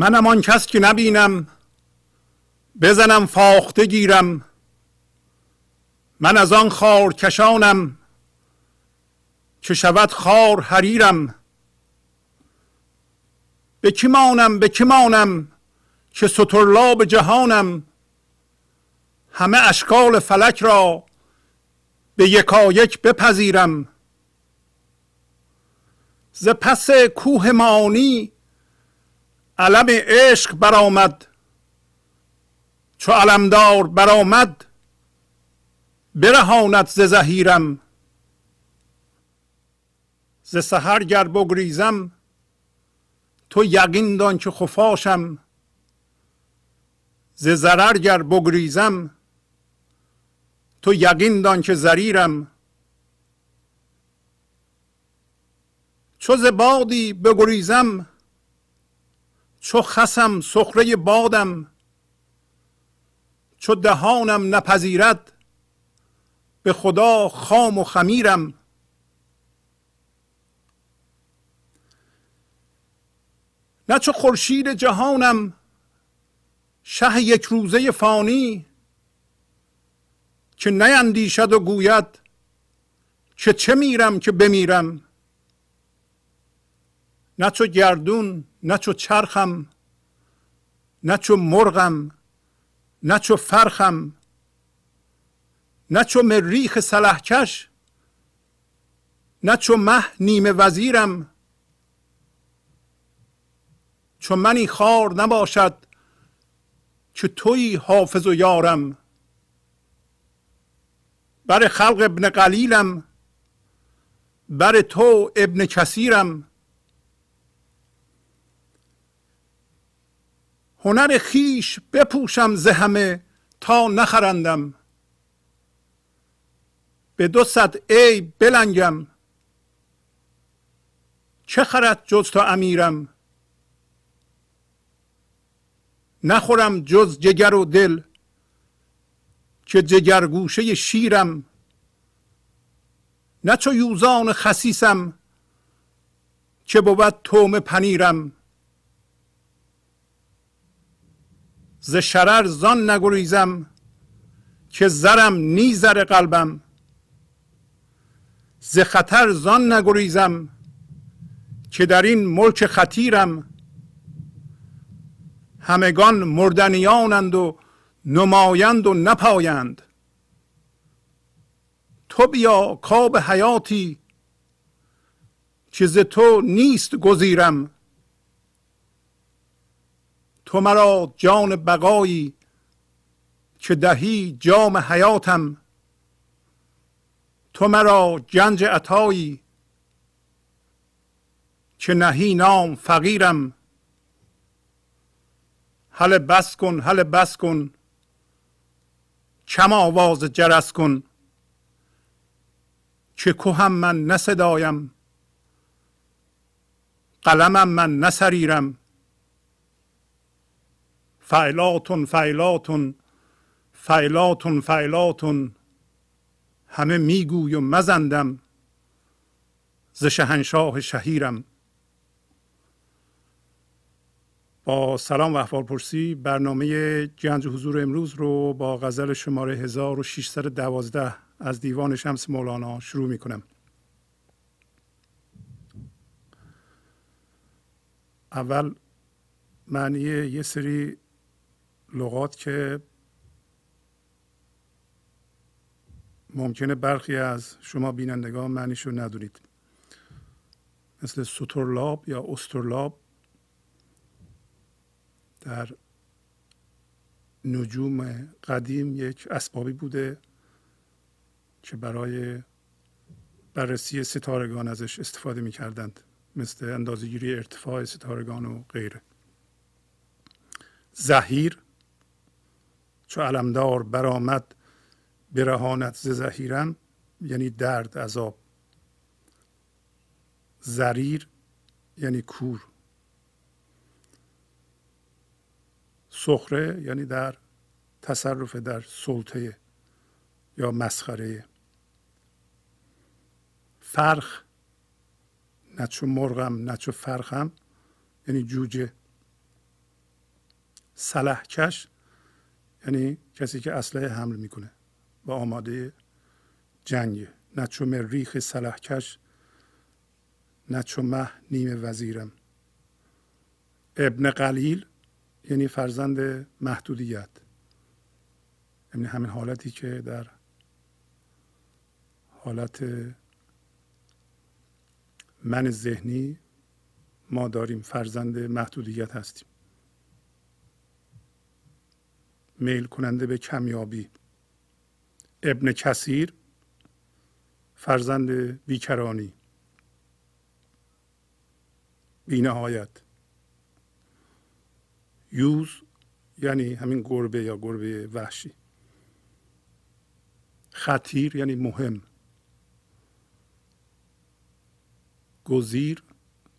منم آن کس که نبینم بزنم فاخته گیرم من از آن خار کشانم که شود خار حریرم. به کی مانم به کی مانم که سترلاب جهانم؟ همه اشکال فلک را به یکایک بپذیرم. ز پس کوه مانی علم عشق برآمد. چو علمدار برآمد برهاند ز زحیرم ز سحر گر بگریزم تو یقین دان که خفاشم. ز ضرر گر بگریزم تو یقین دان که زریرم چو ز بادی بگریزم چو خسم سخره بادم چو دهانم نپذیرد به خدا خام و خمیرم. نه چو خورشید جهانم شه یک روزه فانی که نیندیشد و گوید که چه میرم که بمیرم. نه چو گردون نه چو چرخم نه چو مرغم نه چو فرخم نه چو مریخ سلحکش نه چو مه نیمه وزیرم. چون منی خار نباشد که توی حافظ و یارم. بر خلق ابن قلیلم بر تو ابن کثیرم. هنر خیش بپوشم ز همه تا نخرندم. به دو صد عیب بلنگم. چه خرد جز تو امیرم؟ نخورم جز جگر و دل که جگرگوشه شیرم. نه چو یوزان خسیسم که بود توم پنیرم. ز شرر زان نگریزم که زرم نی زر قلبم. ز خطر زان نگریزم که در این ملک خطیرم. همگان مردنیانند و نمایند و نپایند. تو بیا کاب حیاتی که ز تو نیست گزیرم. تو مرا جان بقایی که دهی جام حیاتم. تو مرا گنج عطایی که نهی نام فقیرم. هله بس کن هله بس کن. کم آواز جرس کن که هم من نصدایم. قلمم من نسریرم. فعلاتون فعلاتون فعلاتون فعلاتون همه میگوی و مزندم ز شهنشاه شهیرم. با سلام و احوال پرسی برنامه گنج حضور امروز رو با غزل شماره 1612 از دیوان شمس مولانا شروع می کنم اول معنی یه سری لغات که ممکنه برخی از شما بینندگان معنیش رو ندونید. مثل سطرلاب یا استرلاب در نجوم قدیم یک اسبابی بوده که برای بررسی ستارگان ازش استفاده می کردند مثل اندازهگیری ارتفاع ستارگان و غیره. زهیر چو علمدار برآمد برهانت ز زهیرم یعنی درد عذاب. زریر یعنی کور. سخره یعنی در تصرف در سلطه یا مسخره. فرخ نه چو مرغم نه چو فرخم یعنی جوجه. سلحکش یعنی کسی که اسلحه حمل می‌کنه و آماده جنگه نه چو مریخ سلحکش نه چو مه نیم وزیرم. ابن قلیل یعنی فرزند محدودیت. یعنی همین حالتی که در حالت من ذهنی ما داریم فرزند محدودیت هستیم. میل کننده به کمیابی. ابن کثیر فرزند بیکرانی. بینهایت یوز یعنی همین گربه یا گربه وحشی. خطیر یعنی مهم. گزیر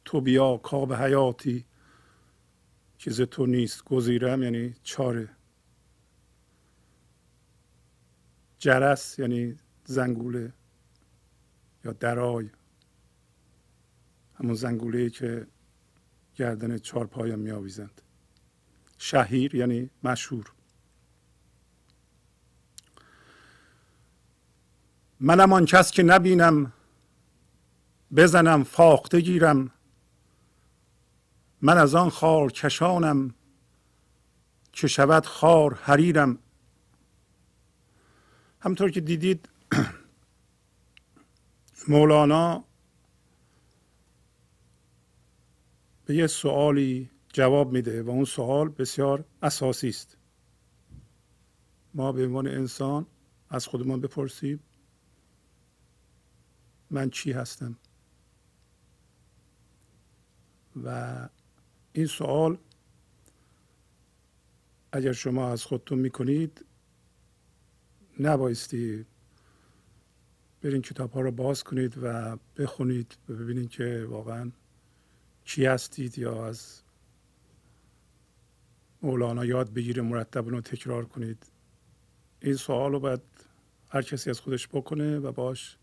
تو بیا کاب حیاتی. چیز تو نیست. گزیرم یعنی چاره. جرس یعنی زنگوله یا درای. همون زنگوله که گردن چهار پایم می آویزند شهیر یعنی مشهور. منم آن کس که نبینم بزنم فاخته گیرم. من از آن خار کشانم که شود خار حریرم. همطور که دیدید مولانا به یه سوالی جواب میده و اون سوال بسیار اساسی است. ما به عنوان انسان از خودمان بپرسیم من چی هستم؟ و این سوال اگر شما از خودتون می‌کنید نبایستی برین کتاب ها رو باز کنید و بخونید و ببینید که واقعا چی هستید یا از مولانا یاد بگیره مرتب رو تکرار کنید. این سوال رو باید هر کسی از خودش بکنه و باش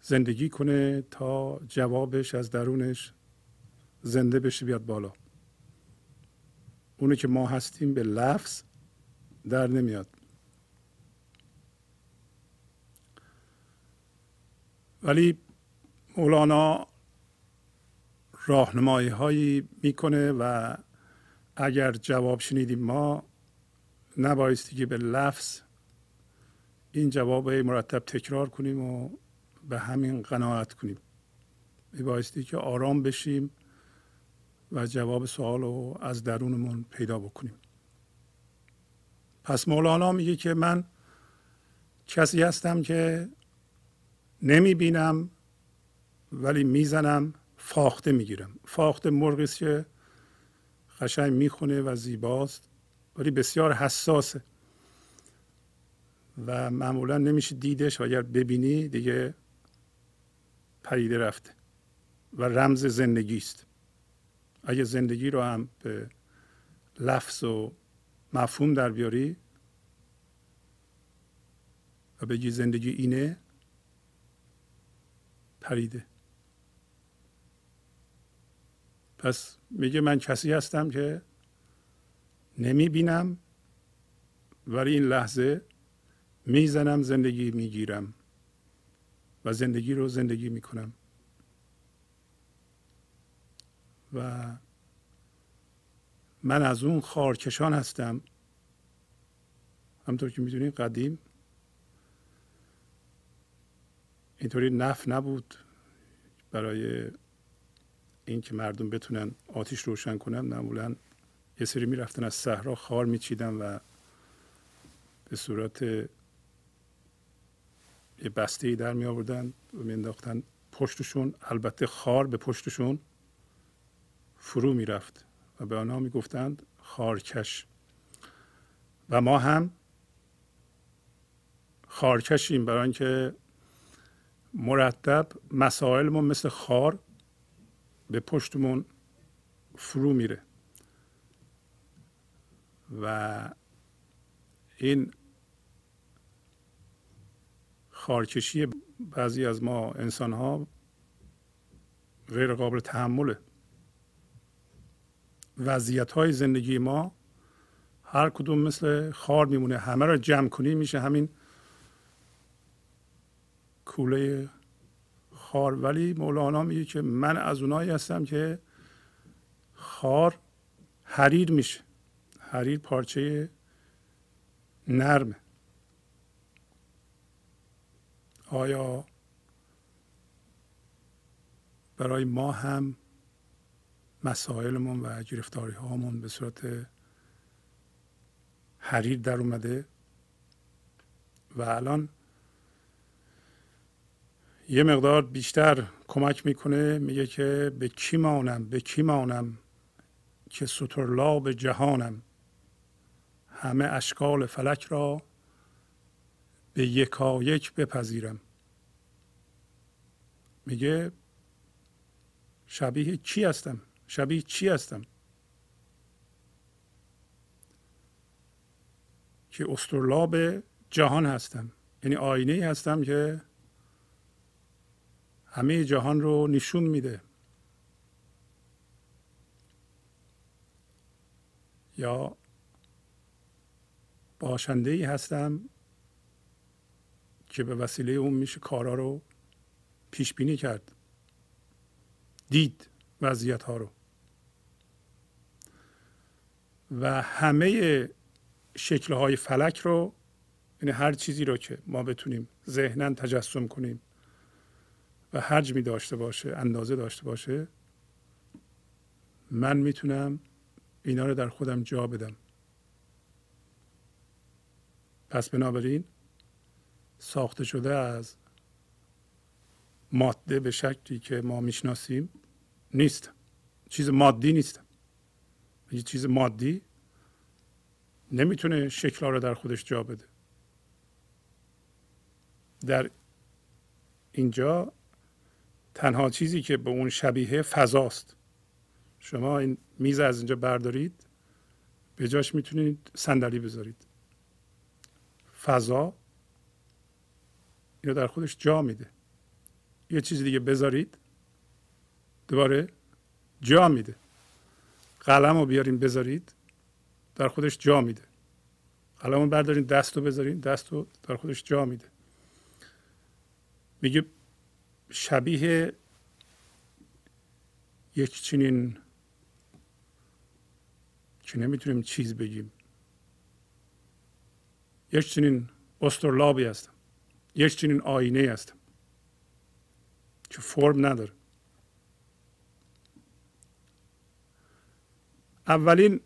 زندگی کنه تا جوابش از درونش زنده بشه بیاد بالا. اونی که ما هستیم به لفظ در نمیاد. ولی مولانا راهنمایی هایی می‌کنه و اگر جواب شنیدیم ما نبایستی که به لفظ این جواب مرتب تکرار کنیم و به همین قناعت کنیم. میبایستی که آرام بشیم و جواب سوال رو از درونمون پیدا بکنیم. پس مولانا میگه که من کسی هستم که نمی بینم ولی می‌زنم فاخته می‌گیرم. فاخته مرغی که قشنگ می‌خونه و زیباست ولی بسیار حساسه. و معمولا نمیشه دیدش و اگر ببینی دیگه پریده رفته و رمز زندگی است اگه زندگی رو هم به لفظ و مفهوم در بیاری و بگی زندگی اینه پریده. پس میگه من کسی هستم که نمی بینم ولی این لحظه می‌زنم زندگی می‌گیرم و زندگی رو زندگی می‌کنم. و من از اون خارکشان هستم. همطور که می‌دونید قدیم اینطوری نف نبود برای اینکه مردم بتونن آتیش روشن کنن. معمولا یه سری می‌رفتن از صحرا خار میچیدن و به صورت یه بسته در می آوردن و مینداختن پشتشون. البته خار به پشتشون فرو می‌رفت و به آنها می‌گفتند خارکش. و ما هم خارکشیم برای اینکه مرتب مسائلمون مثل خار به پشتمون فرو میره. و این خارکشی بعضی از ما انسان ها غیر قابل تحمله. وضعیت های زندگی ما هر کدوم مثل خار میمونه. همه رو جمع کنی میشه همین کوله خار. ولی مولانا میگه که من از اونایی هستم که خار حریر میشه. حریر پارچه نرمه. آیا برای ما هم مسائلمون و گرفتاری هامون به صورت حریر در اومده و الان یه مقدار بیشتر کمک می‌کنه میگه که به کی مانم؟ به کی مانم که به جهانم؟ همه اشکال فلک را به یکایک بپذیرم. میگه شبیه چی هستم؟ شبیه چی هستم؟ که استرلاب جهان هستم. یعنی آینه هستم که همه جهان رو نشون میده. یا باشنده ای هستم که به وسیله اون میشه کارا رو پیش بینی کرد. دید وضعیت ها رو. و همه شکل های فلک رو یعنی هر چیزی رو که ما بتونیم ذهنا تجسم کنیم حجمی داشته باشه اندازه داشته باشه من می‌تونم اینا رو در خودم جا بدم. پس بنابراین ساخته شده از ماده به شکلی که ما می‌شناسیم نیست. چیز مادی نیست. یه چیز مادی نمی‌تونه شکل رو در خودش جا بده. در اینجا تنها چیزی که به اون شبیه فضاست. شما این میز از اینجا بردارید به جاش می‌تونید صندلی بذارید. فضا اینو در خودش جا میده. یه چیز دیگه بذارید دوباره جا میده. قلم رو بیارین بذارید در خودش جا میده. قلم رو بردارین دست رو بذارین دست رو در خودش جا میده. میگه شبیه یک چنین که نمی‌تونیم چیز بگیم. یک چنین استرلابی هستم. یک چنین آینه هستم. که فرم نداره. اولین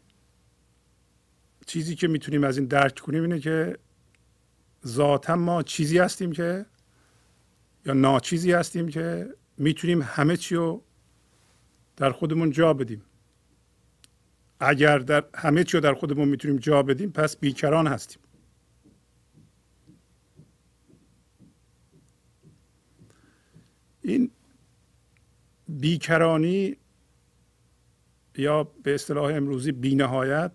چیزی که می‌تونیم از این درک کنیم اینه که ذاتا ما چیزی هستیم که یا ناچیزی هستیم که می‌تونیم همه چی رو در خودمون جا بدیم. اگر در همه چی رو در خودمون می‌تونیم جا بدیم پس بیکران هستیم. این بیکرانی یا به اصطلاح امروزی بینهایت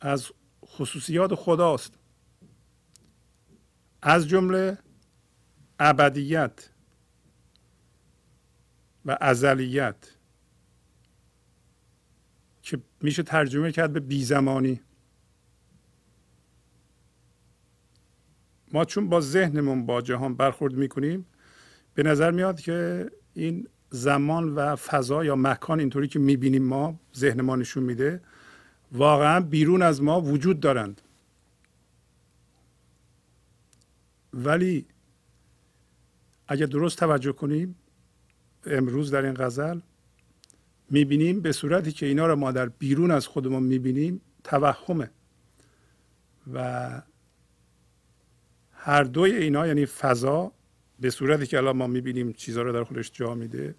از خصوصیات خداست. از جمله ابدیت و ازلیت که میشه ترجمه کرد به بیزمانی. ما چون با ذهنمون با جهان برخورد می‌کنیم به نظر میاد که این زمان و فضا یا مکان اینطوری که می‌بینیم ما ذهن ما نشون میده واقعا بیرون از ما وجود دارند. ولی اگر درست توجه کنیم امروز در این غزل می‌بینیم به صورتی که اینا رو ما در بیرون از خودمون می‌بینیم توهمه. و هر دوی اینا یعنی فضا به صورتی که الان ما می‌بینیم چیزها رو در خودش جا میده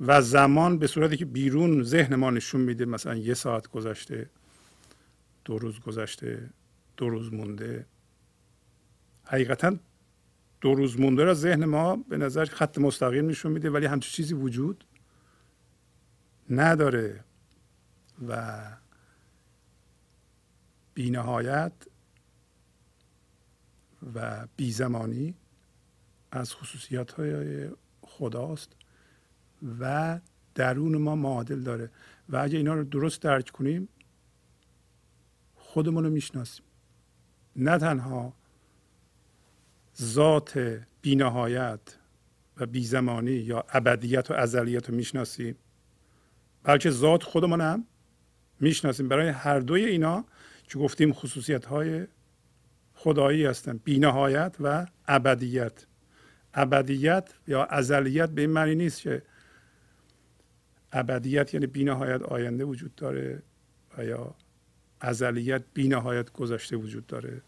و زمان به صورتی که بیرون ذهن ما نشون میده مثلا یه ساعت گذشته دو روز گذشته دو روز مونده. حقیقتا دو روز مونده را ذهن ما به نظر خط مستقیم نشون میده ولی همچون چیزی وجود نداره. و بینهایت و بیزمانی از خصوصیات های خداست و درون ما معادل داره. و اگه اینا رو درست درک کنیم خودمون رو می‌شناسیم. نه تنها ذات بینهایت و بیزمانی یا ابدیت و ازلیت رو می‌شناسیم. بلکه ذات خودمون هم می‌شناسیم. برای هر دوی اینا که گفتیم خصوصیت های خدایی هستن. بینهایت و ابدیت. ابدیت یا ازلیت به این معنی نیست که ابدیت یعنی بینهایت آینده وجود داره و یا ازلیت بینهایت گذشته وجود داره.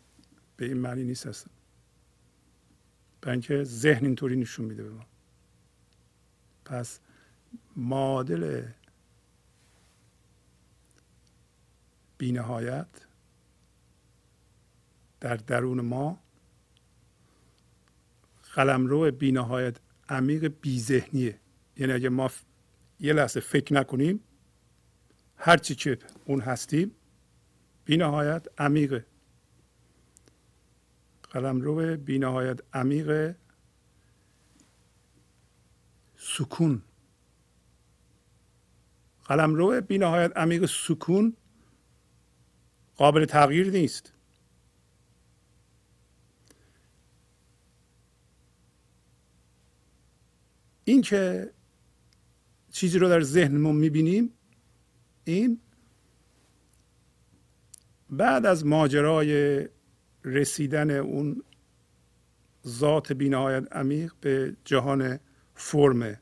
به این معنی نیست هستن برای اینکه ذهن اینطوری نشون میده به ما. پس معادل بینهایت در درون ما قلمرو بینهایت عمیق بیذهنیه. یعنی اگه ما یه لحظه فکر نکنیم هرچی که اون هستیم بینهایت عمیقه قلمرو بینهایت عمیق سکون. قلمرو بینهایت عمیق سکون قابل تغییر نیست. این که چیزی رو در ذهنمون می‌بینیم این بعد از ماجرای رسیدن اون ذات بینهایت عمیق به جهان فرمه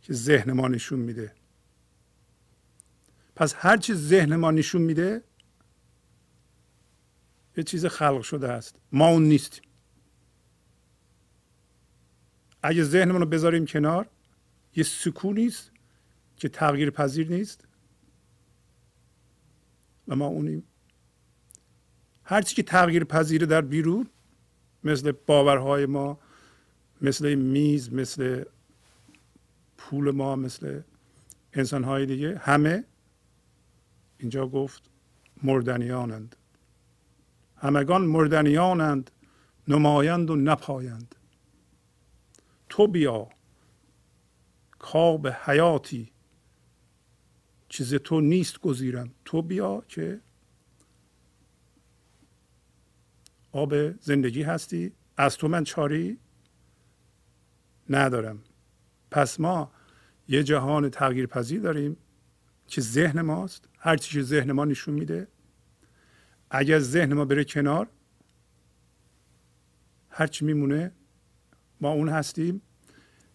که ذهن ما نشون میده. پس هر چیز ذهن ما نشون میده یه چیز خلق شده است. ما اون نیستیم. اگه ذهنمون رو بذاریم کنار یه سکونی است که تغییر پذیر نیست و ما اونیم. هرچی که تغییر پذیره در بیرون مثل باورهای ما مثل میز مثل پول ما مثل انسانهای دیگه همه اینجا گفت مردنیانند. همگان مردنیانند نمایند و نپایند. تو بیا کاب حیاتی چیز تو نیست گزیرم. تو بیا که آب زندگی هستی؟ از تو من چاری ندارم. پس ما یه جهان تغییر پذیر داریم که ذهن ماست. هر چیزی ذهن ما نشون میده اگر ذهن ما بره کنار هرچی میمونه ما اون هستیم.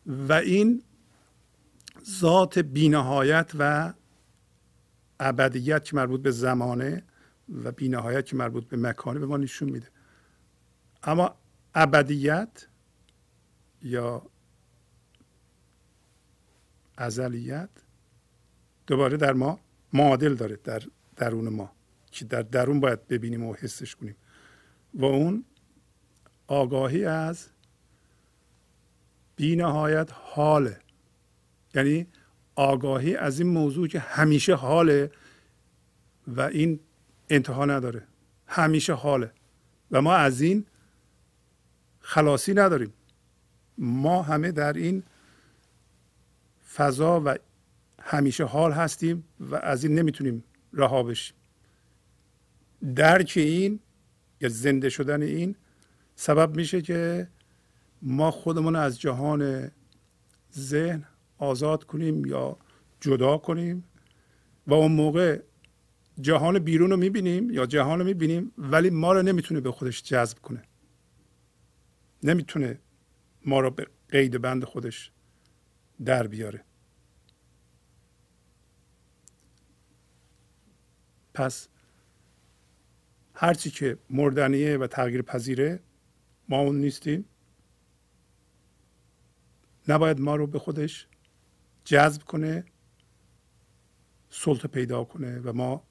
و این ذات بینهایت و ابدیت که مربوط به زمانه و بینهایت که مربوط به مکانه به ما نشون میده. اما ابدیت یا ازلیت دوباره در ما معادل داره در درون ما که در درون باید ببینیم و حسش کنیم. و اون آگاهی از بینهایت حاله. یعنی آگاهی از این موضوع که همیشه حاله و این انتها نداره. همیشه حاله. و ما از این خلاصی نداریم. ما همه در این فضا و همیشه حال هستیم و از این نمی‌تونیم رها بشیم. درک این یا زنده شدن این سبب میشه که ما خودمون از جهان ذهن آزاد کنیم یا جدا کنیم و اون موقع جهان بیرون رو می‌بینیم یا جهان رو می‌بینیم ولی ما رو نمی‌تونه به خودش جذب کنه. نمی‌تونه ما رو به قید بند خودش در بیاره. پس هرچی که مردنیه و تغییر پذیره ما اون نیستیم. نباید ما رو به خودش جذب کنه سلطه پیدا کنه و ما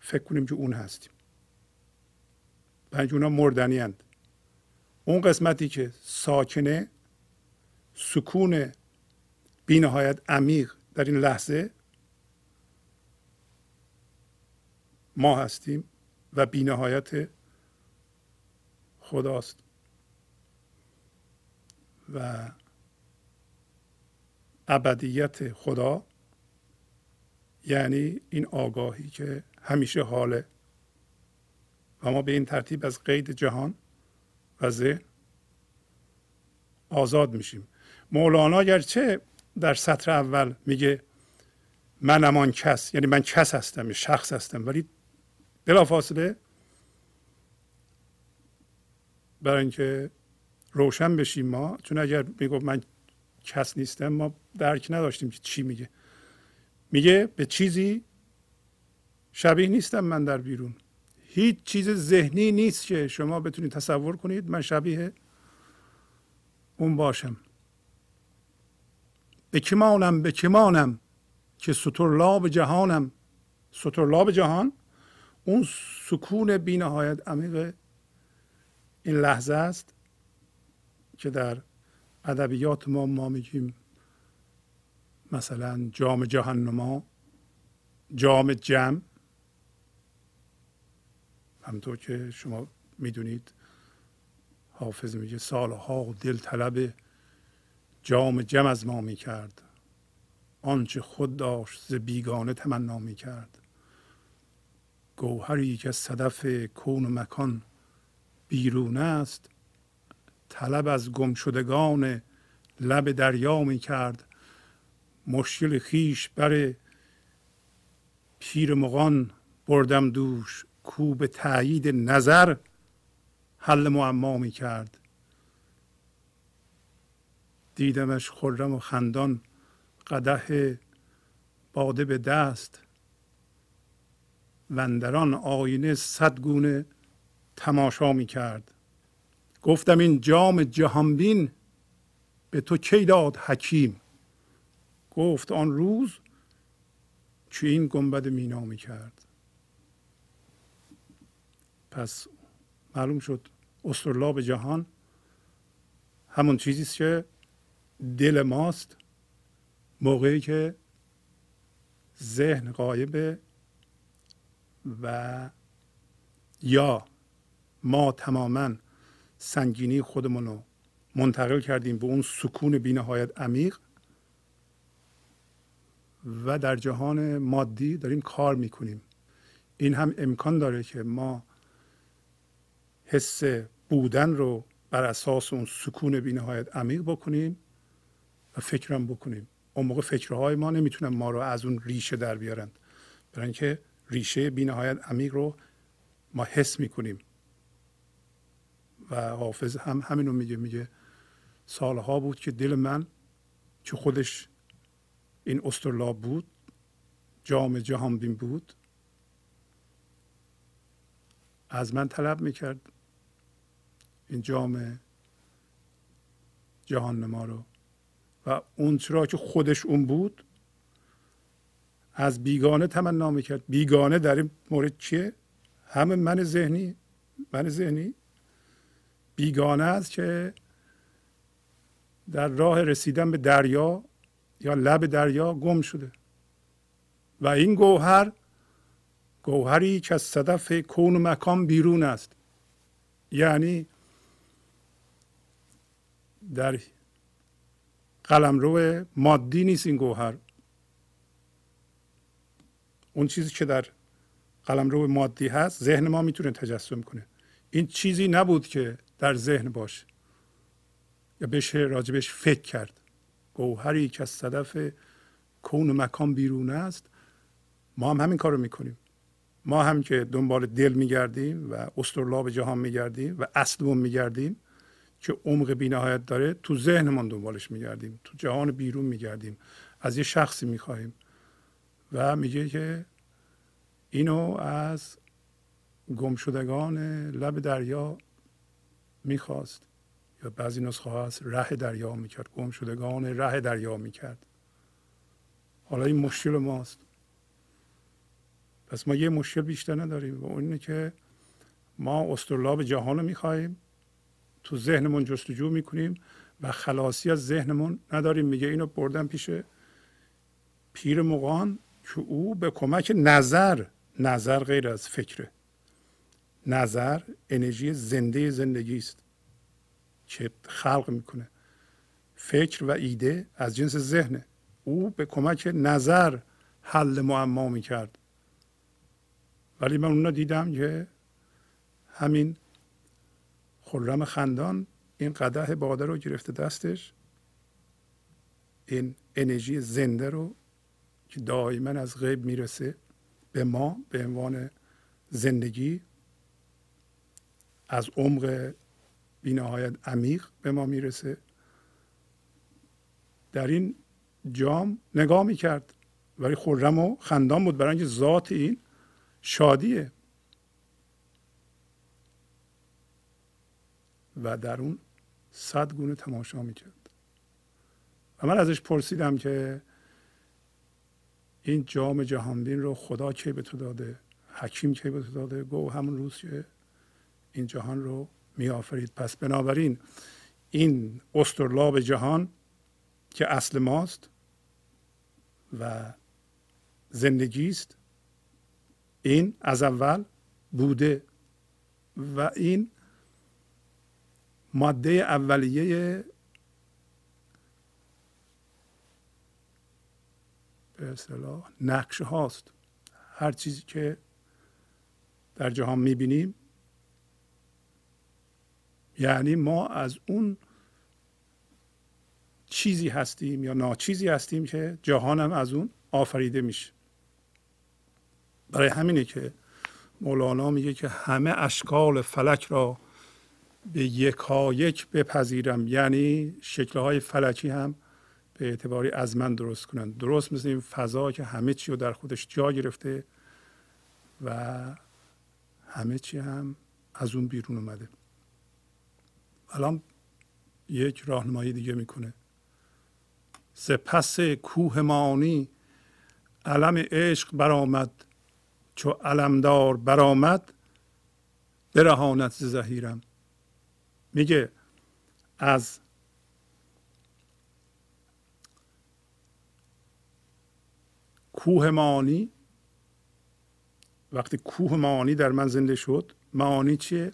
فکر کنیم که اون هستیم. پنج اونا مردنی هند. اون قسمتی که ساکنه سکون بینهایت عمیق در این لحظه ما هستیم و بینهایت خداست. و ابدیت خدا یعنی این آگاهی که همیشه حاله. و ما به این ترتیب از قید جهان و آزاد میشیم. مولانا گرچه در سطر اول میگه من آن کس یعنی من کس هستم شخص هستم ولی بلافاصله برای اینکه روشن بشیم ما چون اگر می‌گفت من کس نیستم ما درک نداشتیم که چی میگه. میگه به چیزی شبیه نیستم من در بیرون. هیچ چیز ذهنی نیست که شما بتونید تصور کنید. من شبیه اون باشم. به کمانم به کمانم که لاب جهانم. لاب جهان؟ اون سکون بینهایت عمیق این لحظه است که در ادبیات ما ما میگیم مثلا جام جهان نما جام جمع همطور که شما می‌دونید حافظ میگه سالها دل طلب جام جم از ما می‌کرد. آنچه خود داشت ز بیگانه تمنا می‌کرد. گوهری که صدف کون و مکان بیرون است طلب از گمشدگان لب دریا می کرد مشکل خیش بر پیر مغان بردم دوش. کو به تایید نظر حل معما می کرد دیدمش خرم و خندان قده باده به دست. وندران آینه صد گونه تماشا می کرد گفتم این جام جهانبین به تو کی داد حکیم؟ گفت آن روز که این گنبد مینا می کرد پس معلوم شد استرلاب جهان همون چیزی که دل ماست موقعی که ذهن غایبه و یا ما تماما سنگینی خودمون رو منتقل کردیم به اون سکون بینهایت عمیق و در جهان مادی داریم کار می‌کنیم. این هم امکان داره که ما حس بودن رو بر اساس اون سکون بینهایت عمیق بکنیم و فکرم بکنیم. اون موقع فکرهای ما نمی‌تونن ما رو از اون ریشه در بیارند برای اینکه ریشه بینهایت عمیق رو ما حس می‌کنیم. و حافظ هم همینو میگه میگه سالها بود که دل من که خودش این استرلاب بود جام جهان بین بود. از من طلب می‌کرد. این جام جهان نما رو. و اون چرا که خودش اون بود از بیگانه تمنا می‌کرد. بیگانه در این مورد چیه؟ همه من ذهنی من ذهنی. بیگانه است که در راه رسیدن به دریا یا لب دریا گم شده. و این گوهر گوهری که از صدف کون و مکان بیرون است. یعنی در قلمرو مادی نیست این گوهر. اون چیزی که در قلمرو مادی هست ذهن ما می‌تونه تجسم کنه. این چیزی نبود که در ذهن باشه. یا بشه راجبش فکر کرد. گوهری که از صدف کون و مکان بیرون است ما هم همین کارو می‌کنیم. ما هم که دنبال دل میگردیم و استرلاب جهان میگردیم و اصلمون میگردیم که عمق بینهایت داره تو ذهنمان دنبالش میگردیم تو جهان بیرون میگردیم از یه شخصی می‌خواهیم. و میگه که اینو از گمشدگان لب دریا می‌خواست. یا بعضی نسخه هست ره دریا می‌کرد گم شدگان ره دریا می‌کرد. حالا این مشکل ماست. پس ما یه مشکل بیشتر نداریم و اون اینه که ما استرلاب جهان رو می‌خواهیم. تو ذهنمون جستجو می‌کنیم و خلاصی از ذهنمون نداریم. میگه اینو بردن پیش پیر مغان که او به کمک نظر نظر غیر از فکره. نظر انرژی زنده زندگی است که خلق می‌کنه. فکر و ایده از جنس ذهنه. او به کمک نظر حل معما می‌کرد. ولی من اون دیدم که همین خرم خندان این قده باده رو گرفته دستش. این انرژی زنده رو که دائما از غیب می‌رسه به ما به عنوان زندگی از عمق بینهایت عمیق به ما می‌رسه. در این جام نگاه می‌کرد ولی خرم و خندان بود برای اینکه ذات این شادیه. و در اون صد گونه تماشا می‌کرد. و من ازش پرسیدم که این جام جهانبین رو خدا کی به تو داده؟ حکیم کی به تو داده؟ گو همون روز که این جهان رو می آفرید پس بنابراین این استرلاب جهان که اصل ماست و زندگی است این از اول بوده و این ماده اولیه به اصطلاح نقشه هاست. هر چیزی که در جهان می‌بینیم یعنی ما از اون چیزی هستیم یا ناچیزی هستیم که جهان هم از اون آفریده میشه. برای همینه که مولانا میگه که همه اشکال فلک را به یکایک بپذیرم. یعنی شکلهای فلکی هم به اعتباری از من درست کنن. درست مثل این فضا که همه چی رو در خودش جا گرفته و همه چی هم از اون بیرون اومده. الان یک راهنمایی دیگه می‌کنه. سپس کوه مانی علم عشق برآمد. چو علمدار برآمد برهانت زهیرم میگه از کوه معانی وقتی کوه معانی در من زنده شد معانی چیه؟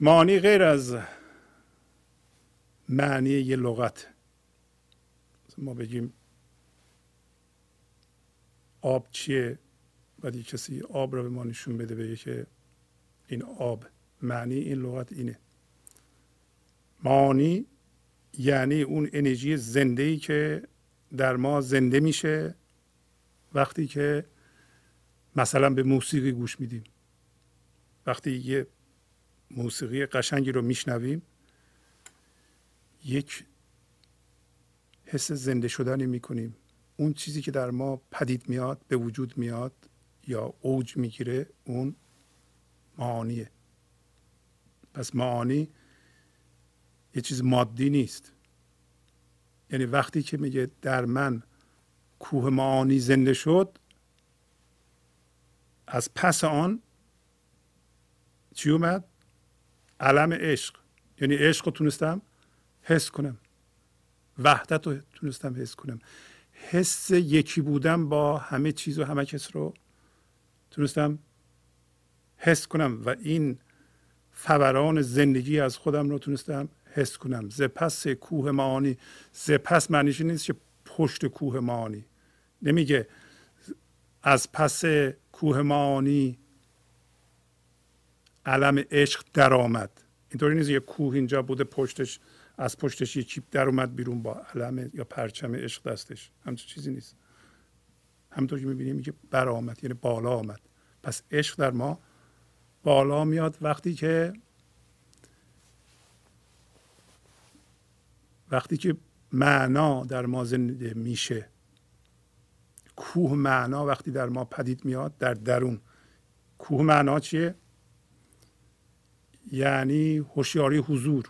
معانی غیر از معنی یه لغت. ما بگیم آب چیه؟ بعد کسی آب رو به ما نشون بده بگه که این آب. معنی این لغت اینه. معانی یعنی اون انرژی زنده ای که در ما زنده میشه وقتی که مثلا به موسیقی گوش میدیم. وقتی یه موسیقی قشنگی رو میشنویم یک حس زنده شدنی می‌کنیم. اون چیزی که در ما پدید میاد به وجود میاد یا اوج می‌گیره اون معانیه پس معانی یه چیز مادی نیست. یعنی وقتی که میگه در من کوه معانی زنده شد از پس آن چی اومد؟ علم عشق. یعنی عشق رو تونستم حس کنم. وحدت رو تونستم حس کنم. حس یکی بودن با همه چیز و همه کس رو تونستم حس کنم. و این فوران زندگی از خودم رو تونستم حس کنم. زپس کوه معانی زپس معنیش نیست که پشت کوه معانی. نمیگه از پس کوه معانی علم عشق درآمد. اینطوری نیست یه کوه اینجا بوده پشتش از پشتش یه چیپ در اومد بیرون با علم یا پرچم عشق دستش. همچون چیزی نیست. همونطور که می‌بینیم که برآمد یعنی بالا آمد. پس عشق در ما بالا میاد. وقتی که وقتی که معنا در ما زنده میشه کوه معنا وقتی در ما پدید میاد در درون. کوه معنا چیه؟ یعنی هوشیاری حضور.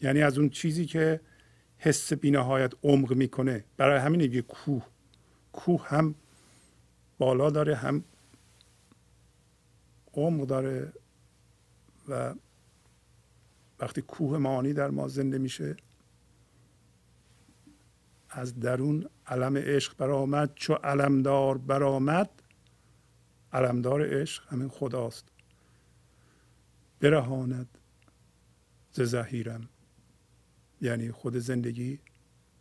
یعنی از اون چیزی که حس بینهایت عمق می‌کنه. برای همین یه کوه. کوه هم بالا داره هم عمق داره و وقتی کوه معانی در ما زنده میشه از درون علم عشق برآمد. چو علمدار برآمد علمدار عشق همین خداست. برهاند ز زهیرم یعنی خود زندگی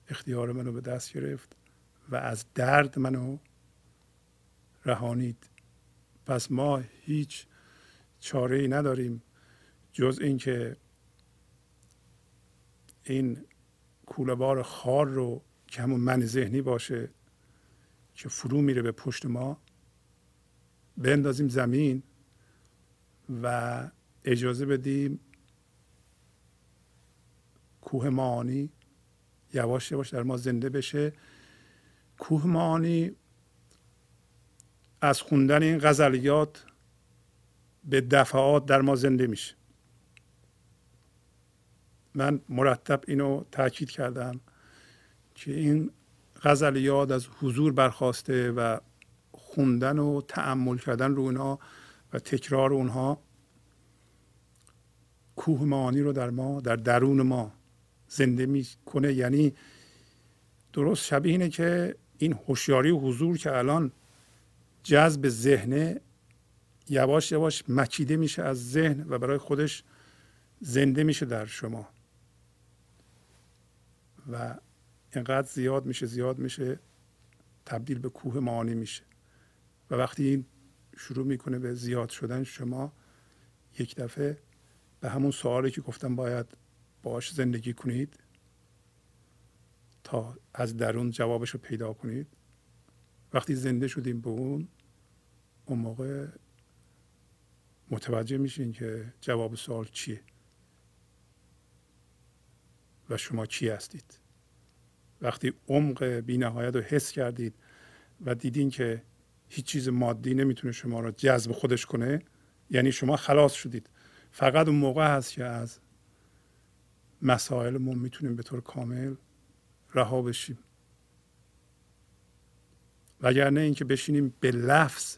اختیار منو به دست گرفت و از درد منو رهانید. پس ما هیچ چاره ای نداریم جز اینکه این کولهبار خار رو که همون من ذهنی باشه که فرو میره به پشت ما بندازیم زمین و اجازه بدیم کوه معانی یواش یواش در ما زنده بشه. کوه معانی از خوندن این غزلیات به دفعات در ما زنده میشه. من مرتب اینو تاکید کردم که این غزلیات از حضور برخواسته و خوندن و تعمل کردن رو اونها و تکرار اونها کوه معانی رو در ما در درون ما زنده می‌کنه. یعنی درست شبیه اینه که این هوشیاری حضور که الان جذب ذهنه یواش یواش مکیده میشه از ذهن و برای خودش زنده میشه در شما. و اینقدر زیاد میشه زیاد میشه تبدیل به کوه معانی میشه. و وقتی این شروع می‌کنه به زیاد شدن شما یک دفعه به همون سوالی که گفتم باید باش زندگی کنید تا از درون جوابش رو پیدا کنید. وقتی زنده شدیم به اون اون موقع متوجه میشین که جواب سوال چیه؟ و شما چی هستید؟ وقتی عمق بینهایت رو حس کردید و دیدین که هیچ چیز مادی نمی‌تونه شما رو جذب خودش کنه یعنی شما خلاص شدید. فقط اون موقع هست که از مسائلمون می‌تونیم به طور کامل رها بشیم. وگرنه اینکه بشینیم به لفظ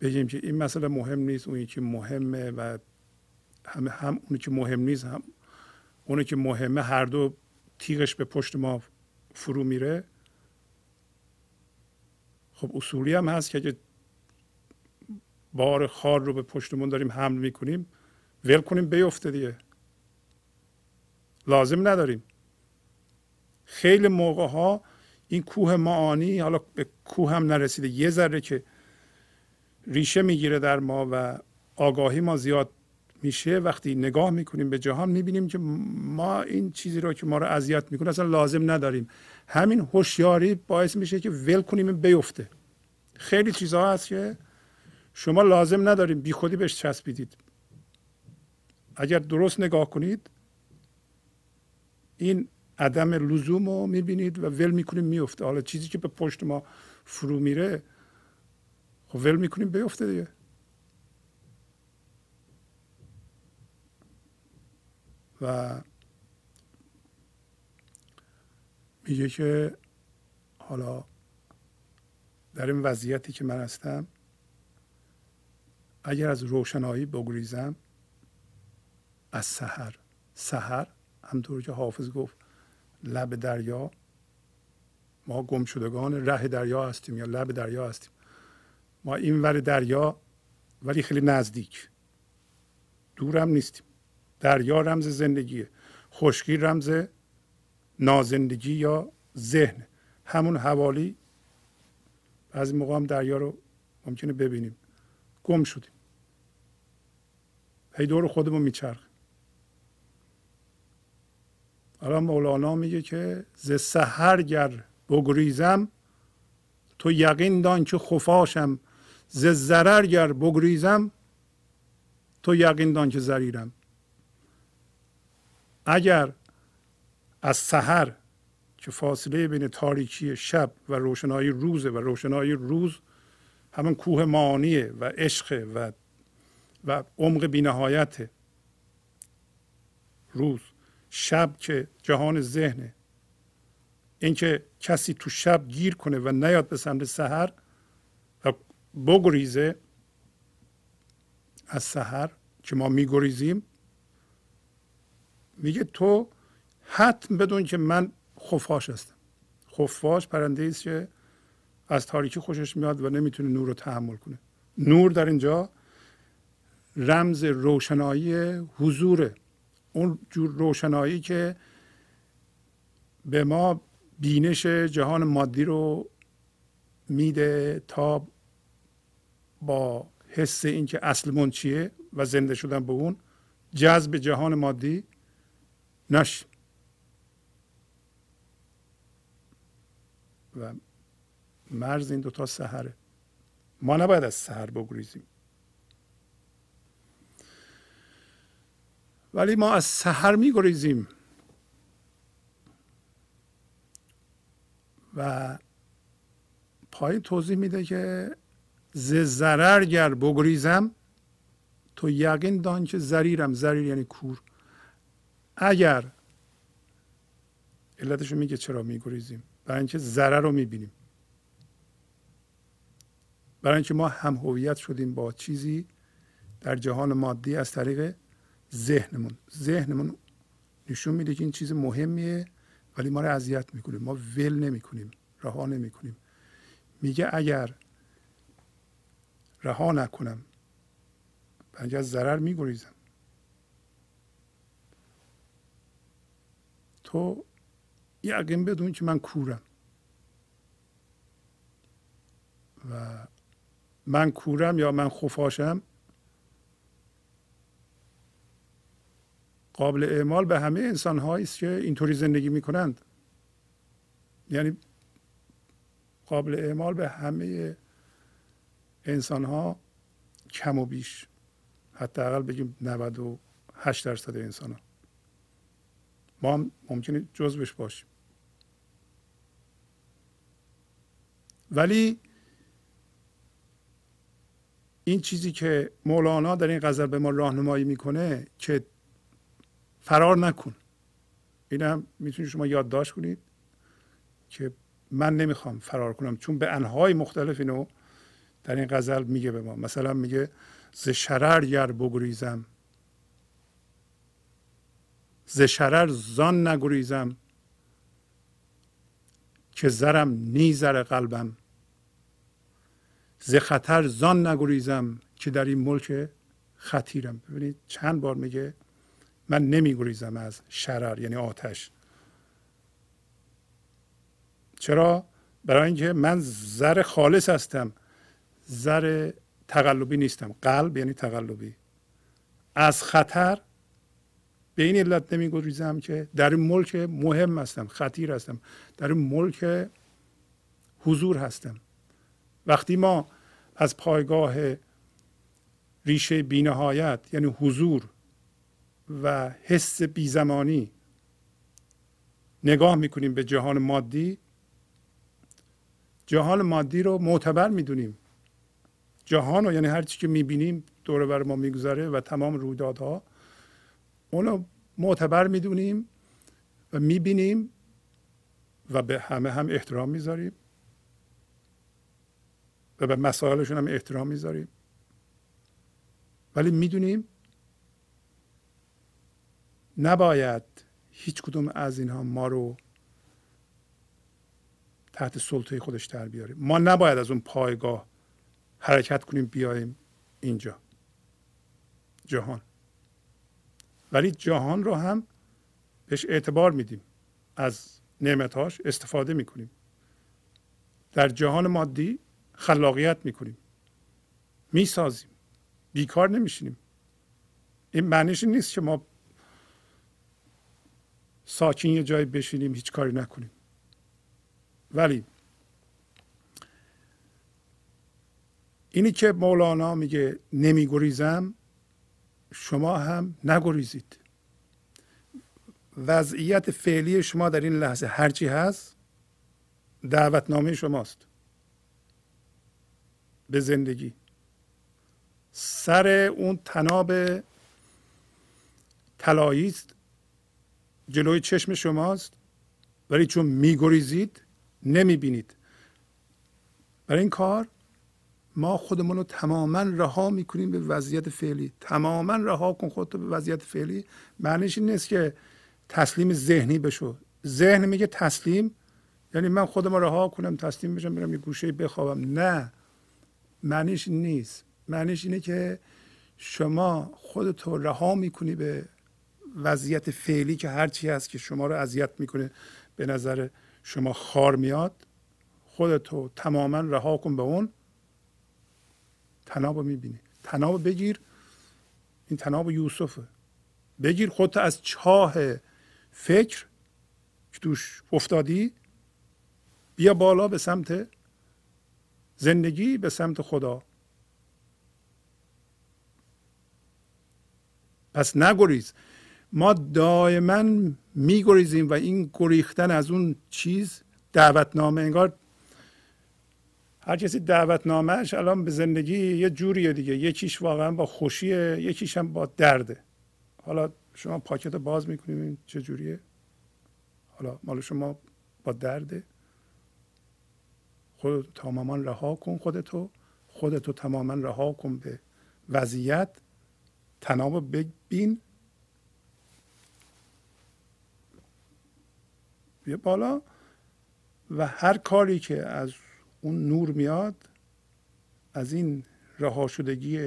بگیم که این مسئله مهم نیست اون که مهمه و هم, هم اونی که مهم نیست هم اونی که مهمه هر دو تیغش به پشت ما فرو میره. خب اصولی هم هست که اگه بار خار رو به پشتمون داریم حمل می‌کنیم ول کنیم بیفته دیگه. لازم نداریم. خیلی موقع ها این کوه معانی حالا به کوه هم نرسیده. یه ذره که ریشه می‌گیره در ما و آگاهی ما زیاد میشه وقتی نگاه می‌کنیم به جهان می‌بینیم که ما این چیزی رو که ما رو اذیت می‌کنه اصلا لازم نداریم. همین هوشیاری باعث میشه که ول کنیم بیفته. خیلی چیزها هست که شما لازم نداریم. بی خودی بهش چسبیدید. اگر درست نگاه کنید این عدم لزوم رو می‌بینید و ول می‌کنیم میفته حالا چیزی که به پشت ما فرو میره خب ول می‌کنیم بیفته دیگه. و میگه که حالا در این وضعیتی که من هستم اگر از روشنایی بگریزم از سحر. سحر همطور که حافظ گفت لب دریا. ما گمشدگان ره دریا هستیم یا لب دریا هستیم. ما این ور دریا ولی خیلی نزدیک. دورم نیستیم. دریا رمز زندگیه. خشکی رمز نازندگی یا ذهن. همون حوالی بعضی موقع هم دریا رو ممکنه ببینیم. گم شدیم. هی دور خودمون میچرخ حالا مولانا میگه که ز سحر گر بگریزم تو یقین دان که خفاشم. ز ضرر گر بگریزم تو یقین دان که زریرم اگر از سحر که فاصله بین تاریکی شب و روشنایی روز و روشنایی روز همون کوه معانیه و عشق و و عمق بینهایت روز شب که جهان ذهنه. اینکه کسی تو شب گیر کنه و نیاد به سمت سحر و بگریزه از سحر که ما میگریزیم میگه تو حتم بدون که من خفاش هستم. خفاش پرنده است که از تاریکی خوشش میاد و نمی‌تونه نور رو تحمل کنه. نور در اینجا رمز روشنایی حضوره اون جور روشنایی که به ما بینش جهان مادی رو میده تا با حس اینکه اصل چیه و زنده شدن به اون جذب جهان مادی نش و مرز این دوتا سهره ما نباید از سهر بگریزیم. ولی ما از سهر میگریزیم. و پایین توضیح میده که ز ضرر گر بگریزم تو یقین دان که زریرم زریر یعنی کور. اگر علتشو میگه چرا میگریزیم؟ برای اینکه ضرر رو می‌بینیم. برای اینکه ما هم هویت شدیم با چیزی در جهان مادی از طریق ذهنمون. ذهنمون نشون میده که این چیز مهمیه ولی ما رو اذیت می‌کنه. ما ول نمی‌کنیم رها نمی‌کنیم. میگه اگر رها نکنم بنج از ضرر میگریزم. تو یقین بدون که من کورم. و من کورم یا من خفاشم قابل اعمال به همه انسان هایی است که اینطوری زندگی می کنند یعنی قابل اعمال به همه انسان ها کم و بیش. حداقل بگیم 98 درصد انسان ها ما هم ممکنه جزوش باشیم. ولی این چیزی که مولانا در این غزل به ما راهنمایی می‌کنه که فرار نکن. این هم می‌تونید شما یادداشت کنید که من نمی‌خوام فرار کنم چون به انهای مختلف اینو در این غزل میگه به ما. مثلا میگه ز شرر گر بگریزم ز شرر زان نگریزم که زرم نی زر قلبم ز خطر زان نگریزم که در این ملک خطیرم. ببینید چند بار میگه من نمیگریزم از شرر یعنی آتش. چرا؟ برای اینکه من زر خالص هستم. زر تقلبی نیستم. قلب یعنی تقلبی. از خطر به این علت نمیگریزم که در این ملک مهم هستم خطیر هستم. در این ملک حضور هستم. وقتی ما از پایگاه ریشه بینهایت یعنی حضور و حس بیزمانی. نگاه می‌کنیم به جهان مادی. جهان مادی رو معتبر می‌دونیم. جهان رو یعنی هر چی که می‌بینیم دور بر ما میگذره و تمام رویدادها. اونو معتبر می‌دونیم و می‌بینیم و به همه هم احترام می‌ذاریم. و به مسائلشون هم احترام می‌ذاریم. ولی می‌دونیم نباید هیچ کدوم از اینها ما رو تحت سلطه خودش در بیاریم ما نباید از اون پایگاه حرکت کنیم بیایم اینجا. جهان. ولی جهان رو هم بهش اعتبار میدیم. از نعمتهاش استفاده می‌کنیم. در جهان مادی خلاقیت می‌کنیم. می‌سازیم. بیکار نمیشینیم. این معنیش نیست که ما ساکن یه جایی بشینیم هیچ کاری نکنیم. ولی اینی که مولانا میگه نمیگریزم شما هم نگریزید. وضعیت فعلی شما در این لحظه هرچی هست دعوتنامه شماست. به زندگی. سر اون تناب طلایی جلوی چشم شماست. ولی چون میگریزید نمی‌بینید. برای این کار ما خودمون رو تماما رها می‌کنیم به وضعیت فعلی. تماما رها کن خودتو به وضعیت فعلی. معنیش این نیست که تسلیم ذهنی بشو. ذهن میگه تسلیم یعنی من خودم رها کنم تسلیم بشم برم یه گوشه بخوابم. نه. معنیش نیست. معنیش اینه که شما خودتو رها می‌کنی به وضعیت فعلی که هرچی هست که شما رو اذیت می‌کنه به نظر شما خار میاد خودتو تماما رها کن به اون. تناب رو می‌بینی. تناب بگیر. این تناب یوسفه. بگیر خودت از چاه فکر که توش افتادی بیا بالا به سمت زندگی به سمت خدا. پس نگریز. ما دائما میگریزیم و این گریختن از اون چیز دعوتنامه انگار هر کسی دعوتنامهش الان به زندگی یه جوریه دیگه. یکیش واقعا با خوشیه یکیش هم با درده. حالا شما پاکت باز می‌کنید چه جوریه؟ حالا مال شما با درده. خودتو تماما رها کن خودتو. خودتو تماما رها کن به وضعیت. تناب ببین. بیا بالا و هر کاری که از اون نور میاد از این رها شدگی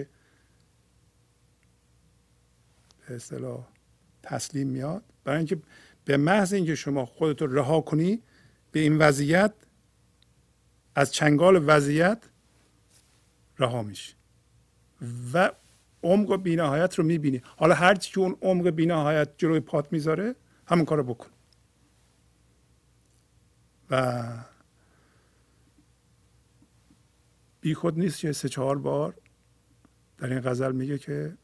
به اصطلاح تسلیم میاد. برای اینکه به محض اینکه شما خودت رو رها کنی به این وضعیت از چنگال وضعیت رها میشی. و عمق بینهایت رو می‌بینی. حالا هر که اون عمق بینهایت جلوی پات می‌ذاره همون کارو بکن. و بی خود نیست که سه چهار بار در این غزل میگه که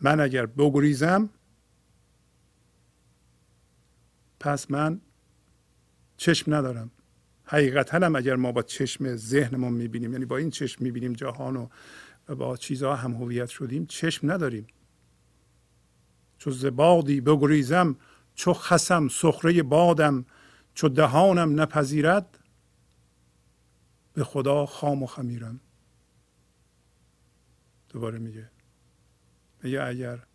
من اگر بگریزم پس من چشم ندارم. حقیقتا هم اگر ما با چشم ذهنمون می‌بینیم یعنی با این چشم می‌بینیم جهان و با چیزها هم هویت شدیم چشم نداریم. چو زبادی بگریزم چو خسم سخره بادم چو دهانم نپذیرد به خدا خام و خمیرم. دوباره میگه میگه اگر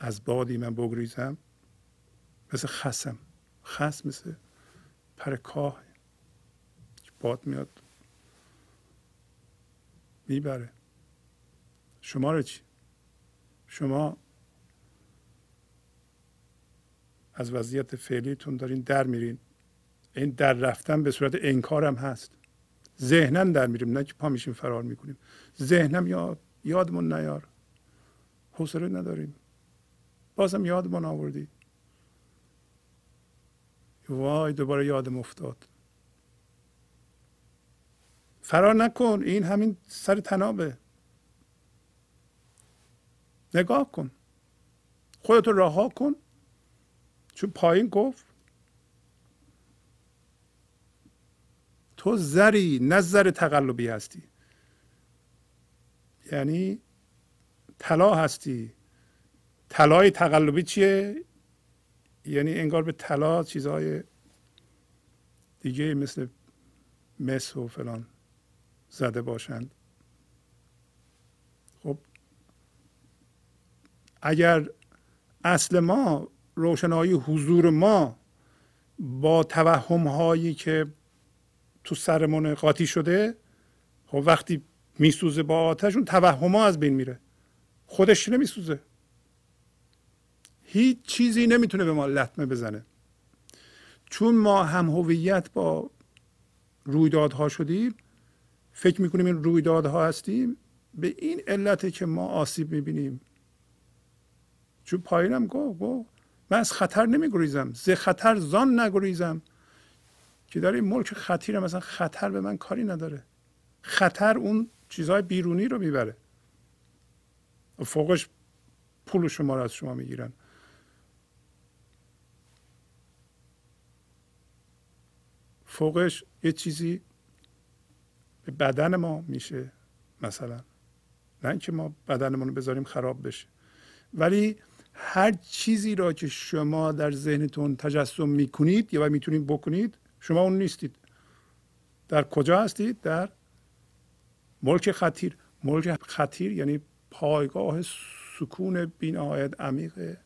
از بادی من بگریزم مثل خسم خس مثل پر کاه باد میاد می‌بره. شما رو چی؟ شما از وضعیت فعلیتون دارین در میرین. این در رفتن به صورت انکار هم هست. ذهنا در میریم نه که پا میشیم فرار می‌کنیم. ذهنم یاد یادمون نیار. حوصله نداریم. بازم یادمون آوردی. وای دوباره یادم افتاد. فرار نکن این همین سر تنابه. نگاه کن. خودتو رها کن. چون پایین گفت تو زری نه زر تقلبی هستی. یعنی طلا هستی. طلای تقلبی چیه؟ یعنی انگار به طلا چیزهای دیگه مثل مس و فلان زده باشند. خب اگر اصل ما روشنایی حضور ما با توهم هایی که تو سرمون قاطی شده خب وقتی میسوزه با آتش اون توهم ها از بین میره. خودش نمیسوزه؟ هیچ چیزی نمی‌تونه به ما لطمه بزنه. چون ما هم هویت با رویدادها شدیم فکر می‌کنیم این رویدادها هستیم به این علته که ما آسیب می‌بینیم. چون پایینم گو گو من از خطر نمیگریزم. ز خطر زان نگریزم. که این ملک خطیره مثلا خطر به من کاری نداره. خطر اون چیزهای بیرونی رو می‌بره. فوقش پول شما رو از شما می‌گیرن. فوقش یه چیزی به بدن ما میشه مثلا. نه اینکه ما بدنمون رو بذاریم خراب بشه. ولی هر چیزی را که شما در ذهنتون تجسم می‌کنید یا می‌تونید بکنید شما اون نیستید. در کجا هستید؟ در ملک خطیر. ملک خطیر یعنی پایگاه سکون بینهایت عمیق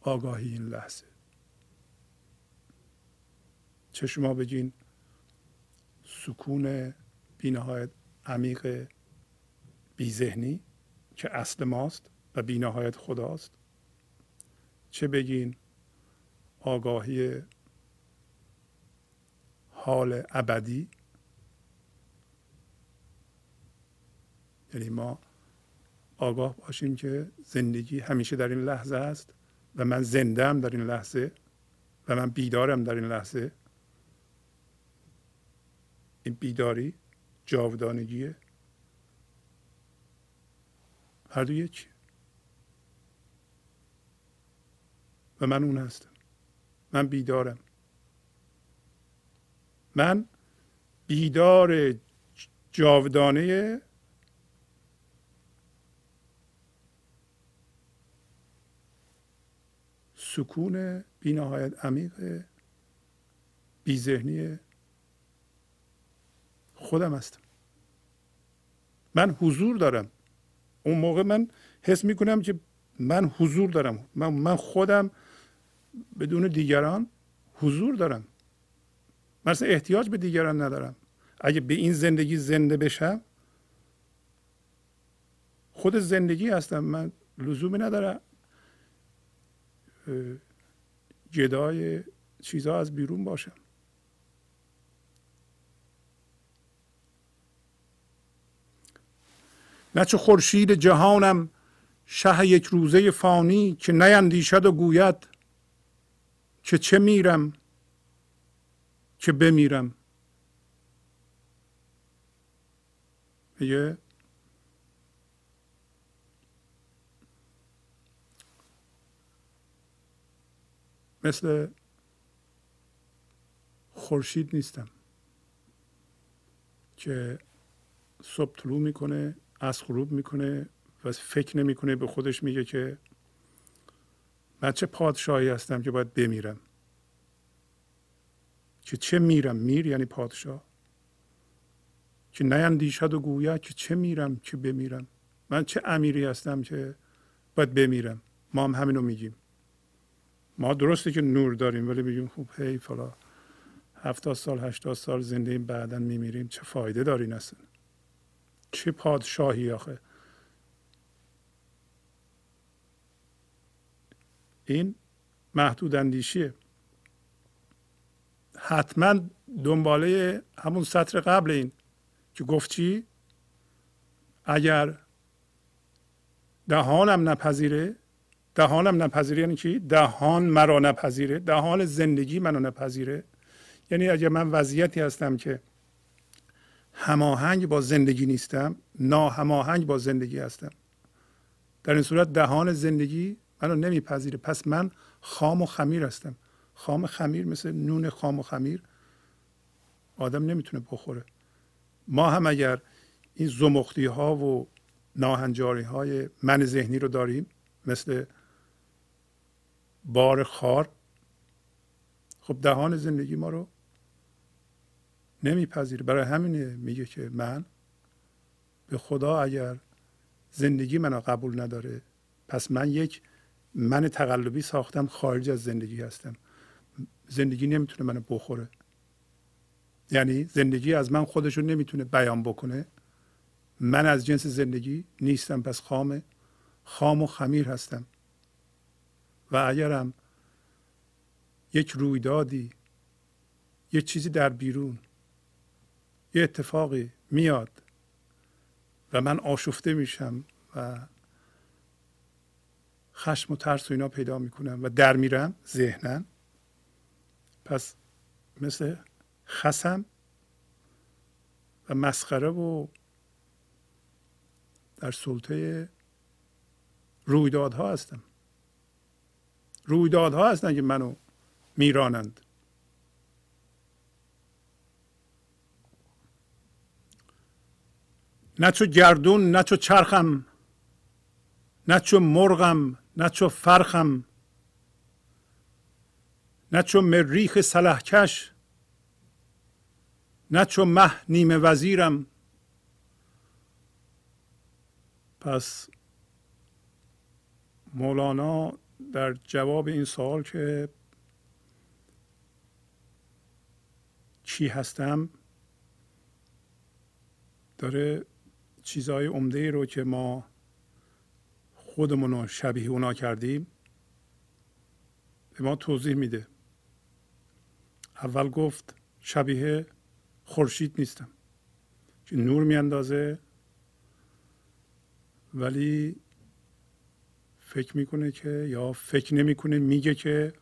آگاهی این لحظه. چه شما بگین سکون بینهایت عمیق بیذهنی که اصل ماست؟ بینهایت خداست. چه بگین؟ آگاهی حال ابدی. یعنی ما آگاه باشیم که زندگی همیشه در این لحظه است و من زنده هم در این لحظه و من بیدارم در این لحظه. این بیداری جاودانگیه. هر دو یک و من اون هستم. من بیدارم. من بیدار جاودانه سکون بی نهایت عمیق بی ذهنی خودم هستم. من حضور دارم. اون موقع من حس می‌کنم که من حضور دارم. من, من خودم بدون دیگران حضور دارم من احتیاج به دیگران ندارم اگه به این زندگی زنده بشم خود زندگی هستم. من لزومی ندارم. جدای چیزها از بیرون باشم. نه چه خورشید جهانم شه یک روزه فانی که نیندیشد و گوید که چه میرم که بمیرم. میگه؟ مثل خورشید نیستم که صبح طلوع می‌کنه از غروب می‌کنه و فکر نمی‌کنه به خودش میگه که من چه پادشاهی هستم که باید بمیرم؟ که چه میرم؟ میر یعنی پادشاه. که نیندیشد و گوید که چه میرم که بمیرم. من چه امیری هستم که باید بمیرم؟ ما هم همینو میگیم. ما درسته که نور داریم ولی میگیم خوب هی فلا هفتاد سال هشتاد سال زنده بعدا میمیریم. چه فایده داری اصلا؟ چه پادشاهی آخه؟ این محدود اندیشیه. حتما دنباله همون سطر قبل این که گفت چی؟ اگر دهانم نپذیره دهانم نپذیره یعنی چی؟ دهان مرا نپذیره دهان زندگی منو نپذیره. یعنی اگر من وضعیتی هستم که هماهنگ با زندگی نیستم ناهماهنگ با زندگی هستم. در این صورت دهان زندگی منو نمیپذیره. پس من خام و خمیر هستم. خام خمیر مثل نون خام و خمیر آدم نمی‌تونه بخوره. ما هم اگر این زمختی ها و ناهنجاری های من ذهنی رو داریم مثل بار خار خب دهان زندگی ما رو نمیپذیره. برای همینه میگه که من به خدا اگر زندگی منو قبول نداره پس من یک من تقلبی ساختم خارج از زندگی هستم. زندگی نمی‌تونه منو بخوره. یعنی زندگی از من خودشو نمی‌تونه بیان بکنه. من از جنس زندگی نیستم پس خام خام و خمیر هستم. و اگرم یک رویدادی یک چیزی در بیرون یه اتفاقی میاد و من آشفته میشم و خشم و ترس و اینا پیدا می‌کنم و در میرم ذهنا پس مثل خسم و مسخره و در سلطه رویدادها هستم. رویدادها هستن که منو میرانند. نه چو گردون نه چو چرخم نه چو مرغم نه چو فرخم نه چو مریخ سلحکش نه چو مه نیمه وزیرم. پس مولانا در جواب این سوال که چی هستم داره چیزهای عمده رو که ما خودمون رو شبیه اونا کردیم به ما توضیح میده. اول گفت شبیه خورشید نیستم. که نور میاندازه ولی فکر می‌کنه که یا فکر نمی‌کنه میگه که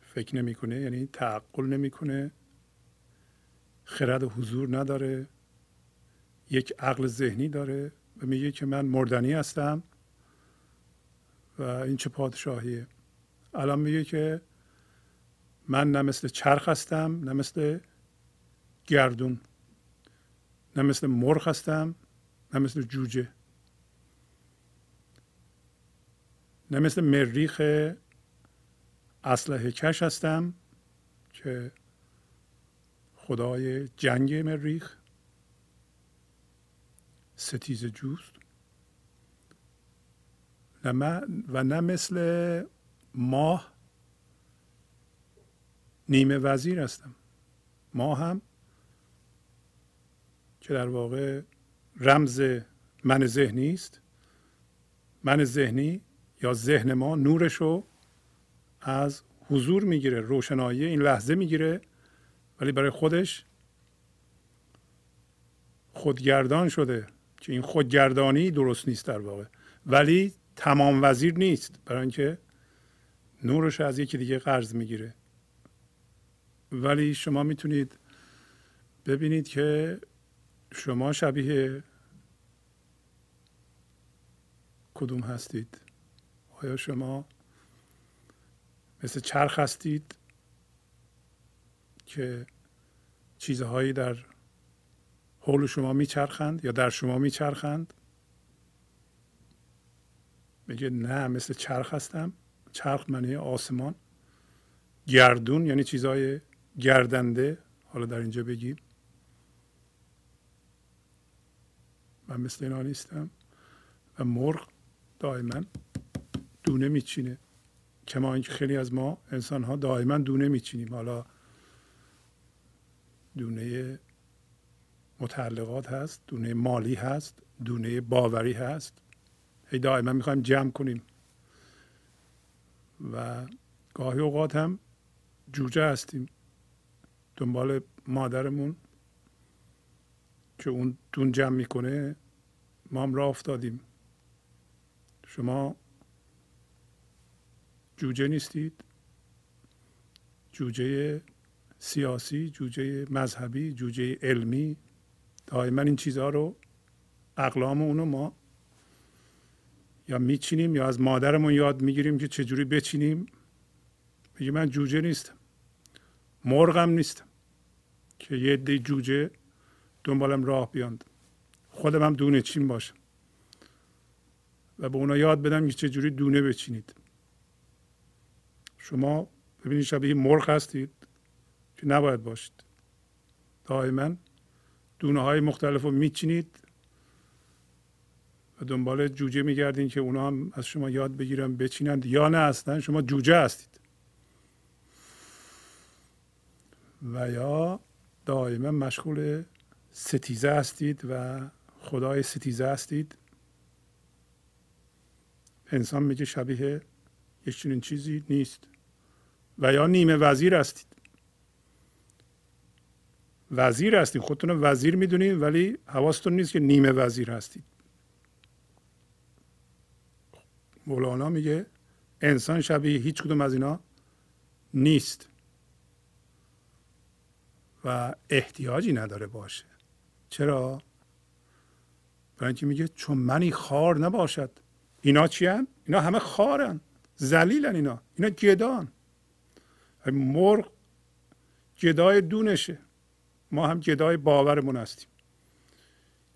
فکر نمی‌کنه یعنی تعقل نمی‌کنه خرد حضور نداره یک عقل ذهنی داره. و میگه که من مردنی هستم و این چه پادشاهیه. الان میگه که من نه مثل چرخ هستم نه مثل گردون نه مثل مرغ هستم نه مثل جوجه نه مثل مریخ اسلحه کش هستم که خدای جنگ مریخ. ستیز جوست. و نه مثل ماه نیمه وزیر هستم. ما هم که در واقع رمز من ذهنی است. من ذهنی یا ذهن ما نورش رو از حضور می‌گیره روشنایی این لحظه می‌گیره ولی برای خودش خودگردان شده. که این خودگردانی درست نیست در واقع. ولی تمام وزیر نیست. برای اینکه نورش از یکی دیگه قرض می‌گیره. ولی شما می‌تونید ببینید که شما شبیه کدوم هستید؟ آیا شما مثل چرخ هستید که چیزهایی در حول شما میچرخند یا در شما میچرخند؟ میگه نه مثل چرخ هستم. چرخ معنی آسمان. گردون یعنی چیزهای گردنده. حالا در اینجا بگیم. من مثل اینا نیستم. و مرغ دائما دونه میچینه. کما اینکه خیلی از ما انسان ها دائما دونه میچینیم. حالا دونه متعلقات هست دونه مالی هست دونه باوری هست. هی دائما می‌خوایم جمع کنیم. و گاهی اوقات هم جوجه هستیم. دنبال مادرمون که اون دون جمع می‌کنه ما هم راه افتادیم. شما جوجه نیستید. جوجه سیاسی جوجه مذهبی جوجه علمی. دائما این چیزها رو اقلام اونو ما یا میچینیم یا از مادرمون یاد می‌گیریم که چجوری بچینیم. میگه من جوجه نیستم. مرغم نیستم. که یه دی جوجه دنبالم راه بیاند. خودم هم دونه چین باشم. و به اونا یاد بدم که چجوری دونه بچینید. شما ببینید شبیه مرغ هستید که نباید باشید. دائما دونه های مختلف رو میچینید و دنبال جوجه میگردین که اونا هم از شما یاد بگیرن بچینند یا نه اصلا شما جوجه هستید. و یا دائما مشغول ستیزه هستید و خدای ستیزه هستید. انسان میگه شبیه یک چنین چیزی نیست. و یا نیمه وزیر هستید. وزیر هستید خودتون وزیر می‌دونید ولی حواستون نیست که نیمه وزیر هستید مولانا میگه انسان شبیه هیچ کدوم از اینا نیست و احتیاجی نداره باشه. چرا؟ برای اینکه میگه چون منی خار نباشد. اینا چی هن؟ اینا همه خارن. زلیلن اینا. اینا گدان. مرغ گدای دونشه. ما هم گدای باورمون هستیم.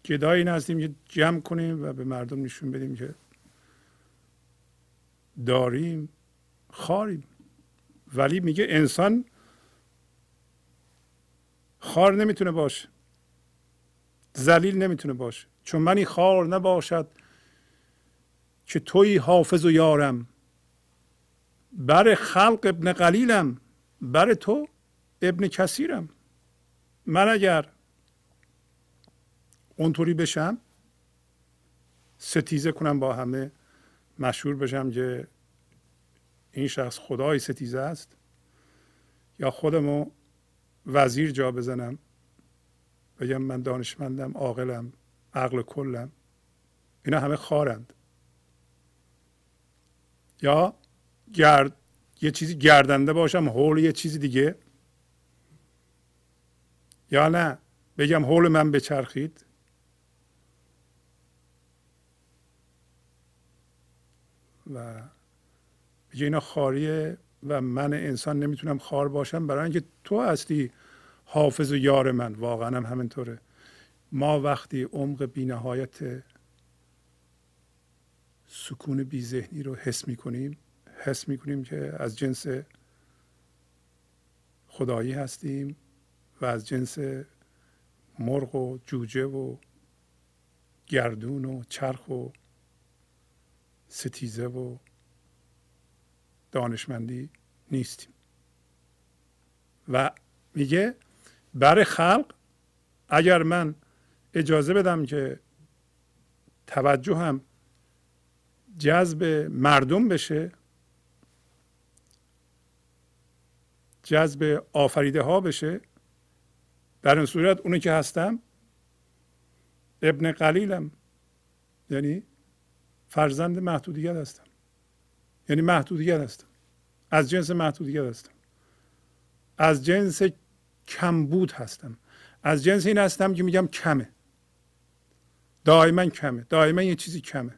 گدای این هستیم که جمع کنیم و به مردم نشون بدیم که داریم خاریم. ولی میگه انسان خار نمی‌تونه باشه. زلیل نمی‌تونه باشه. چون منی خار نباشد که توی حافظ و یارم. بر خلق ابن قلیلم. بر تو ابن کثیرم. من اگر اونطوری بشم ستیزه کنم با همه مشهور بشم که این شخص خدای ستیزه است یا خودمو وزیر جا بزنم بگم من دانشمندم عاقلم عقل کلم اینا همه خارند. یا گرد یه چیزی گردنده باشم حول یه چیزی دیگه. یا نه؟ بگم حول من بچرخید. و بگه اینا خاریه و من انسان نمی‌تونم خار باشم برای اینکه تو هستی حافظ و یار من. واقعا هم همینطوره. ما وقتی عمق بینهایت سکون بی ذهنی رو حس می‌کنیم حس می‌کنیم که از جنس خدایی هستیم. و از جنس مرغ و جوجه و گردون و چرخ و ستیزه و دانشمندی نیستیم. و میگه برای خلق اگر من اجازه بدم که توجه هم جذب مردم بشه جذب آفریده ها بشه در این صورت اونی که هستم ابن قلیلم. یعنی فرزند محدودیت هستم. یعنی محدودیت هستم. از جنس محدودیت هستم. از جنس کمبود هستم. از جنس این هستم که میگم کمه. دائما کمه. دائما یه چیزی کمه.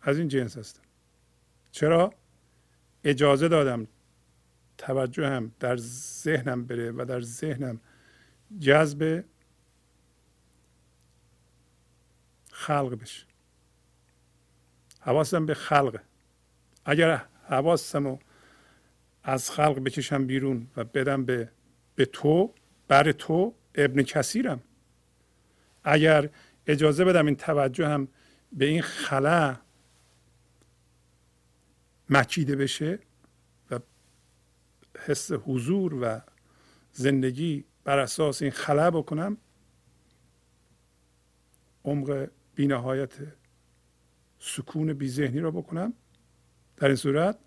از این جنس هستم. چرا؟ اجازه دادم توجه هم در ذهنم بره و در ذهنم جذب خلق بشه. حواسم به خلقه اگر حواسم از خلق بکشم بیرون و بدم به به تو بر تو ابن کثیرم. اگر اجازه بدم این توجه هم به این خلا مکیده بشه حس حضور و زندگی بر اساس این خلا بکنم عمق بینهایت سکون بی ذهنی را بکنم. در این صورت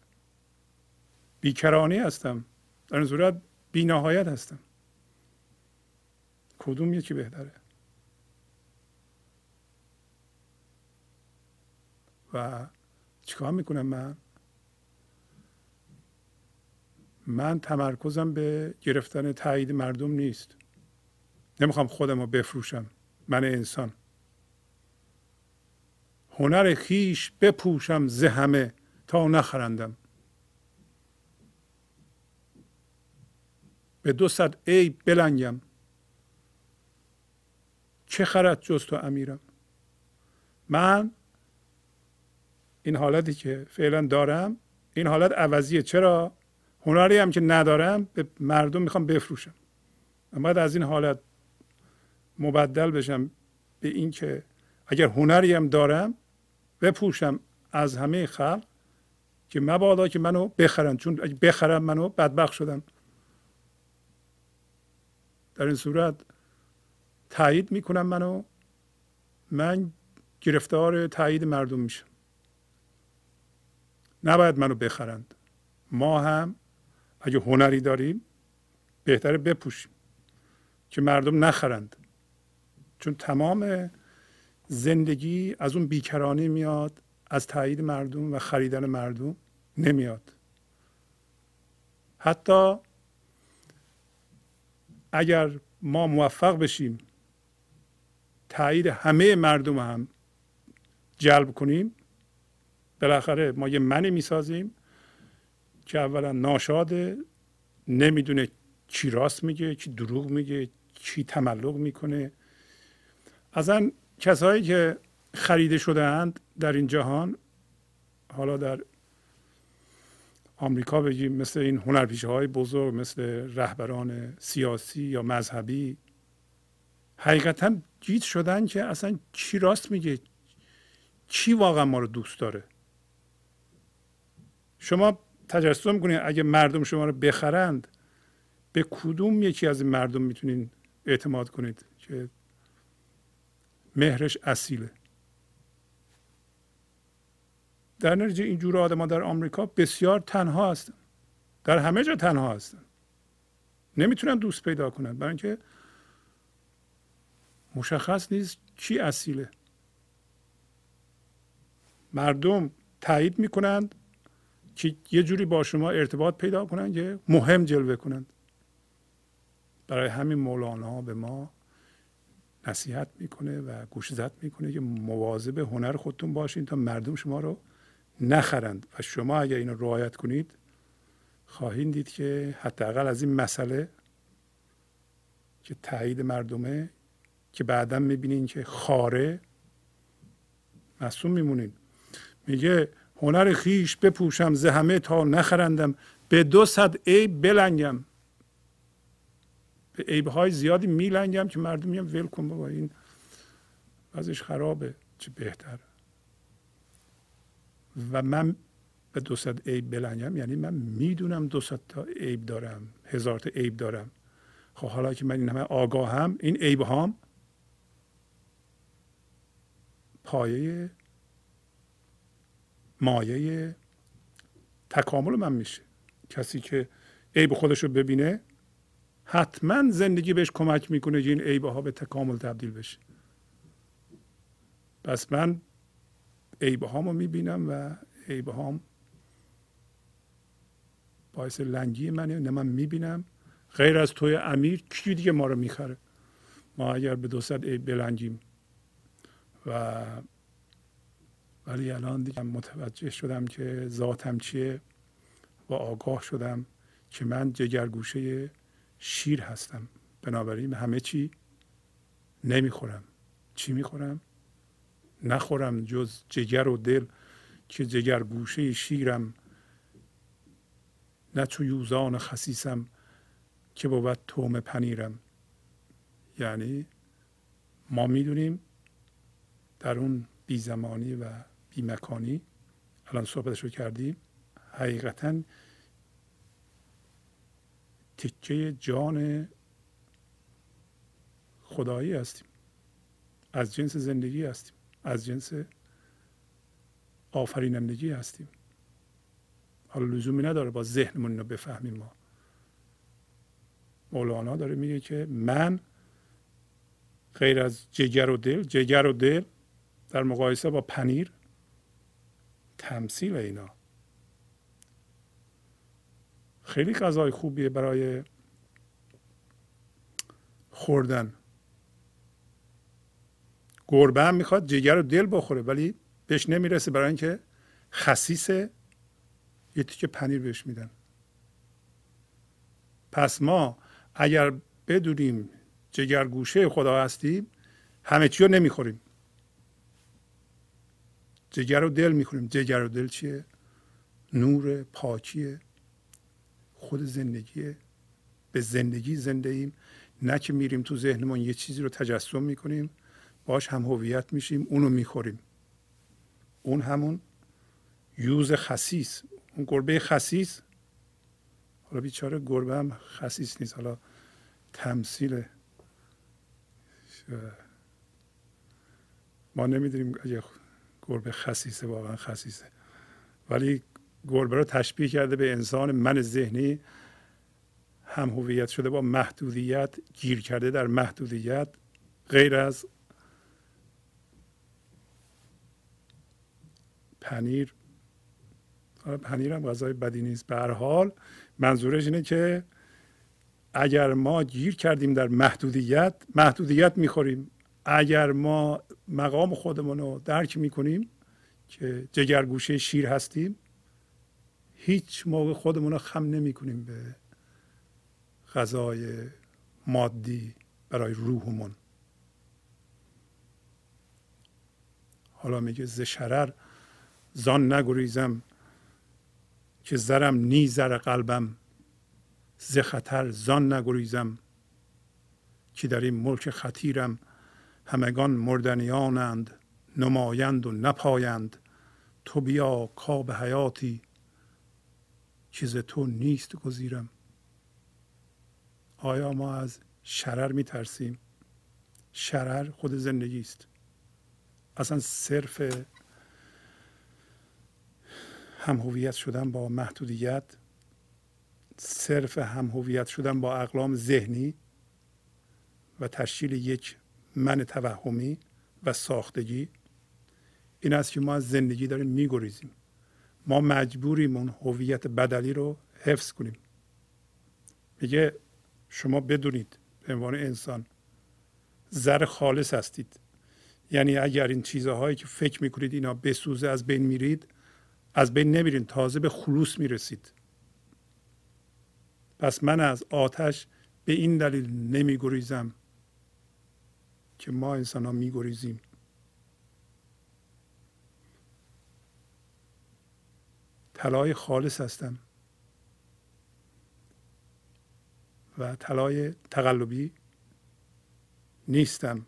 بیکرانی هستم. در این صورت بینهایت هستم. کدوم یکی بهتره؟ و چیکار می‌کنم من؟ من تمرکزم به گرفتن تایید مردم نیست. نمی‌خوام خودم رو بفروشم. من انسان. هنر خیش بپوشم زهمه تا نخرندم. به دو صد عیب بلنگم. چه خرد جز تو امیرم؟ من این حالتی که فعلا دارم این حالت عوضیه. چرا؟ هنری هم که ندارم به مردم می‌خوام بفروشم. من باید از این حالت مبدل بشم به اینکه اگر هنری هم دارم بپوشم از همه خلق که مبادا که منو بخرن. چون اگه بخرم منو بدبخت شدم در این صورت تایید می‌کنم منو. من گرفتار تایید مردم میشم. نباید منو بخرند. ما هم اگه هنری داریم بهتره بپوشیم که مردم نخرند. چون تمام زندگی از اون بیکرانی میاد از تایید مردم و خریدن مردم نمیاد. حتی اگر ما موفق بشیم تایید همه مردم هم جلب کنیم بالاخره ما یه منی می‌سازیم که اولا ناشاده نمی‌دونه چی راست میگه چی دروغ میگه چی تملق می‌کنه. اصلا کسایی که خریده شده اند در این جهان حالا در آمریکا بگیم مثل این هنرپیشه های بزرگ مثل رهبران سیاسی یا مذهبی حقیقتا جیت شدن که اصلا چی راست میگه چی واقعا ما رو دوست داره. شما تجسم کنید اگه مردم شما رو بخرند به کدوم یکی از این مردم می‌تونین اعتماد کنید که مهرش اصیله؟ در نتیجه اینجور آدم در آمریکا بسیار تنها هستن. در همه جا تنها هستن. نمی‌تونن دوست پیدا کنن. برای اینکه مشخص نیست کی اصیله. مردم تایید می‌کنند. که یه جوری با شما ارتباط پیدا کنند که مهم جلوه کنند برای همین مولانا به ما نصیحت می‌کنه و گوشزد می‌کنه که مواظب هنر خودتون باشین تا مردم شما رو نخرند. و شما اگر اینو رعایت کنید خواهید دید که حداقل از این مسئله که تایید مردمه که بعدا می‌بینین که خاره مصوم میمونین. میگه هنر خیش بپوشم ز همه تا نخرندم به دو صد عیب بلنگم. به عیب های زیادی میلنگم که مردم میگن ول کن بابا این ازش خرابه چه بهتر. و من به دو صد عیب بلنگم یعنی من می‌دونم دو تا عیب دارم هزار تا عیب دارم. خب حالا که من این همه آگاهم این عیب هام پایه مایه تکامل من میشه. کسی که عیب خودش رو ببینه حتما زندگی بهش کمک می‌کنه که این عیبه ها به تکامل تبدیل بشه. پس من عیبه هامو می‌بینم و عیبه هام باعث لنگی منه. نه من می‌بینم. غیر از توی امیر کی دیگه ما رو می‌خره؟ ما اگر به دو عیب بلنگیم و ولی الان دیگه متوجه شدم که ذاتم چیه و آگاه شدم که من جگرگوشه شیر هستم. بنابراین همه چی نمی‌خورم. چی می‌خورم؟ نخورم جز جگر و دل که جگر گوشه شیرم. نه چو یوزان خسیسم که بود توم پنیرم. یعنی ما می‌دونیم در اون بیزمانی و بیمکانی الان صحبتش رو کردیم حقیقتا تکه جان خدایی هستیم. از جنس زندگی هستیم. از جنس آفرینندگی هستیم. حالا لزومی نداره با ذهنمون رو بفهمیم ما. مولانا داره میگه که من غیر از جگر و دل جگر و دل در مقایسه با پنیر تمثیل اینا. خیلی غذای خوبیه برای خوردن. گربه هم می‌خواد جگر و دل بخوره ولی بهش نمی‌رسه برای اینکه خسیسه یه تیکه پنیر بهش میدن. پس ما اگر بدونیم جگرگوشه خدا هستیم همه چی رو نمی‌خوریم. جگر و دل می‌خوریم. جگر و دل چیه؟ نور پاکیه. خود زندگیه. به زندگی زنده ایم. نه که میریم تو ذهنمون یه چیزی رو تجسم می‌کنیم. باش هم هویت میشیم اونو می‌خوریم. اون همون یوز خسیس. اون گربه خسیس. حالا بیچاره گربه هم خسیس نیست. حالا تمثیل. ما نمی‌دونیم اگه گربه خسیسه واقعا خسیسه. ولی گربه رو تشبیه کرده به انسان من ذهنی. هم هویت شده با محدودیت گیر کرده در محدودیت. غیر از پنیر. پنیر هم غذای بدی نیست. به هر حال منظورش اینه که اگر ما گیر کردیم در محدودیت محدودیت می‌خوریم. اگر ما مقام خودمون رو درک می‌کنیم که جگرگوشه شیر هستیم هیچ موقع خودمون رو خم نمی کنیم به غذای مادی برای روحمون. حالا میگه ز شرر زان نگریزم که زرم نی زر قلبم ز خطر زان نگریزم که در این ملک خطیرم. همگان مردنیانند نمایند و نپایند. تو بیا کاب حیاتی چیز تو نیست گزیرم. آیا ما از شرر می ترسیم شرر خود زندگی است. اصلا صرف هم هویت شدن با محدودیت صرف هم هویت شدن با اقلام ذهنی و تشکیل یک من توهمی و ساختگی. این است که ما از زندگی داریم میگریزیم. ما مجبوریم اون هویت بدلی رو حفظ کنیم. میگه شما بدونید به عنوان انسان زر خالص هستید. یعنی اگر این چیزهایی که فکر می‌کنید اینا بسوزه از بین میرید از بین نمیرین تازه به خلوص می‌رسید. پس من از آتش به این دلیل نمیگریزم. که ما انسان ها میگریزیم. طلای خالص هستم. و طلای تقلبی نیستم.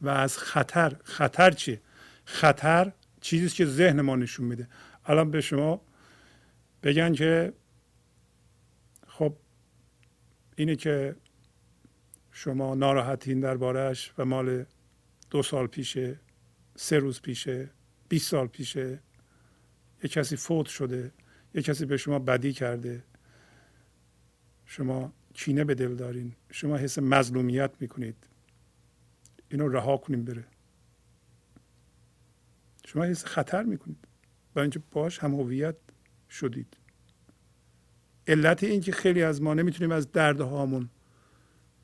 و از خطر خطر چیه؟ خطر چیزی که ذهن ما نشون میده. الان به شما بگن که خب اینه که شما ناراحتین دربارهش و مال دو سال پیشه سه روز پیشه 20 سال پیشه. یه کسی فوت شده یه کسی به شما بدی کرده. شما کینه به دل دارین. شما حس مظلومیت می‌کنید. اینو رها کنیم بره. شما حس خطر می‌کنید. برای اینکه باش هم هویت شدید. علت این که خیلی از ما نمی‌تونیم از دردهامون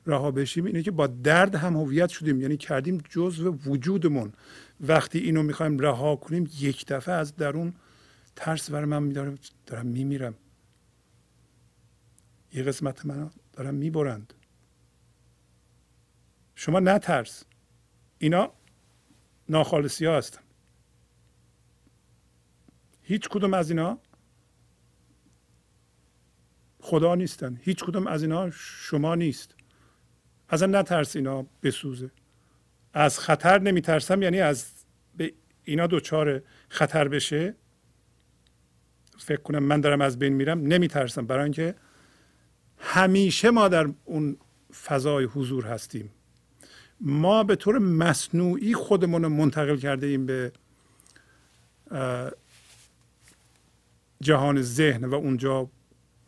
رها بشیم اینه که با درد هم هویت شدیم. یعنی کردیم جزء وجودمون. وقتی اینو می‌خوایم رها کنیم یک دفعه از درون ترس بر من میدارم. دارم میمیرم. یه قسمت من دارم می‌برند. شما نترس اینا ناخالصی ها هستن. هیچ کدوم از اینا خدا نیستن. هیچ کدوم از اینا شما نیست. اصلا نترس اینا بسوزه. از خطر نمیترسم یعنی از به اینا دوچار خطر بشه. فکر کنم من دارم از بین میرم نمیترسم. برای اینکه همیشه ما در اون فضای حضور هستیم. ما به طور مصنوعی خودمون رو منتقل کرده ایم به جهان ذهن و اونجا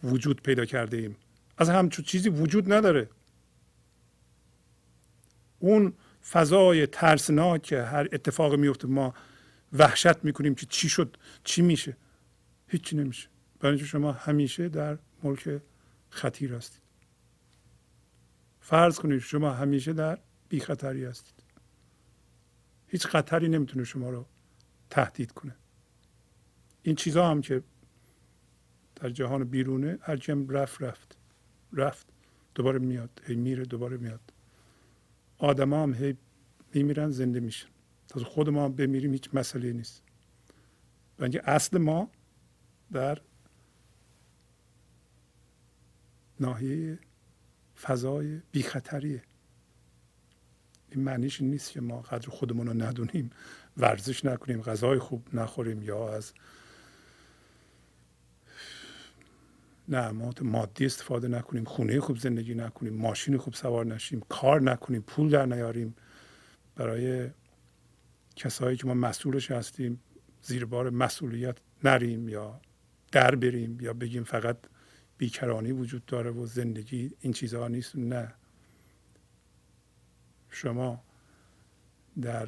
وجود پیدا کرده ایم. از همچون چیزی وجود نداره. اون فضای ترسناک هر اتفاق میفته ما وحشت می‌کنیم که چی شد چی میشه. هیچی نمیشه. برای شما همیشه در ملک خطیر هستید. فرض کنید شما همیشه در بی خطری هستید. هیچ خطری نمی‌تونه شما رو تهدید کنه. این چیزها هم که در جهان بیرونه هرچی هم رفت رفت. رفت. دوباره میاد. هی میره دوباره میاد. آدم هم هی میمیرن زنده میشن. تا خود ما بمیریم هیچ مسئله نیست. بنابراین اصل ما در ناحیه فضای بی خطریه این معنیش نیست که ما قدر خودمون رو ندونیم ورزش نکنیم غذای خوب نخوریم یا از نعمات مادی استفاده نکنیم خونه خوب زندگی نکنیم ماشین خوب سوار نشیم کار نکنیم پول در نیاریم. برای کسایی که ما مسئولش هستیم زیر بار مسئولیت نریم یا در بریم یا بگیم فقط بیکرانی وجود داره و زندگی این چیزها نیست. نه. شما در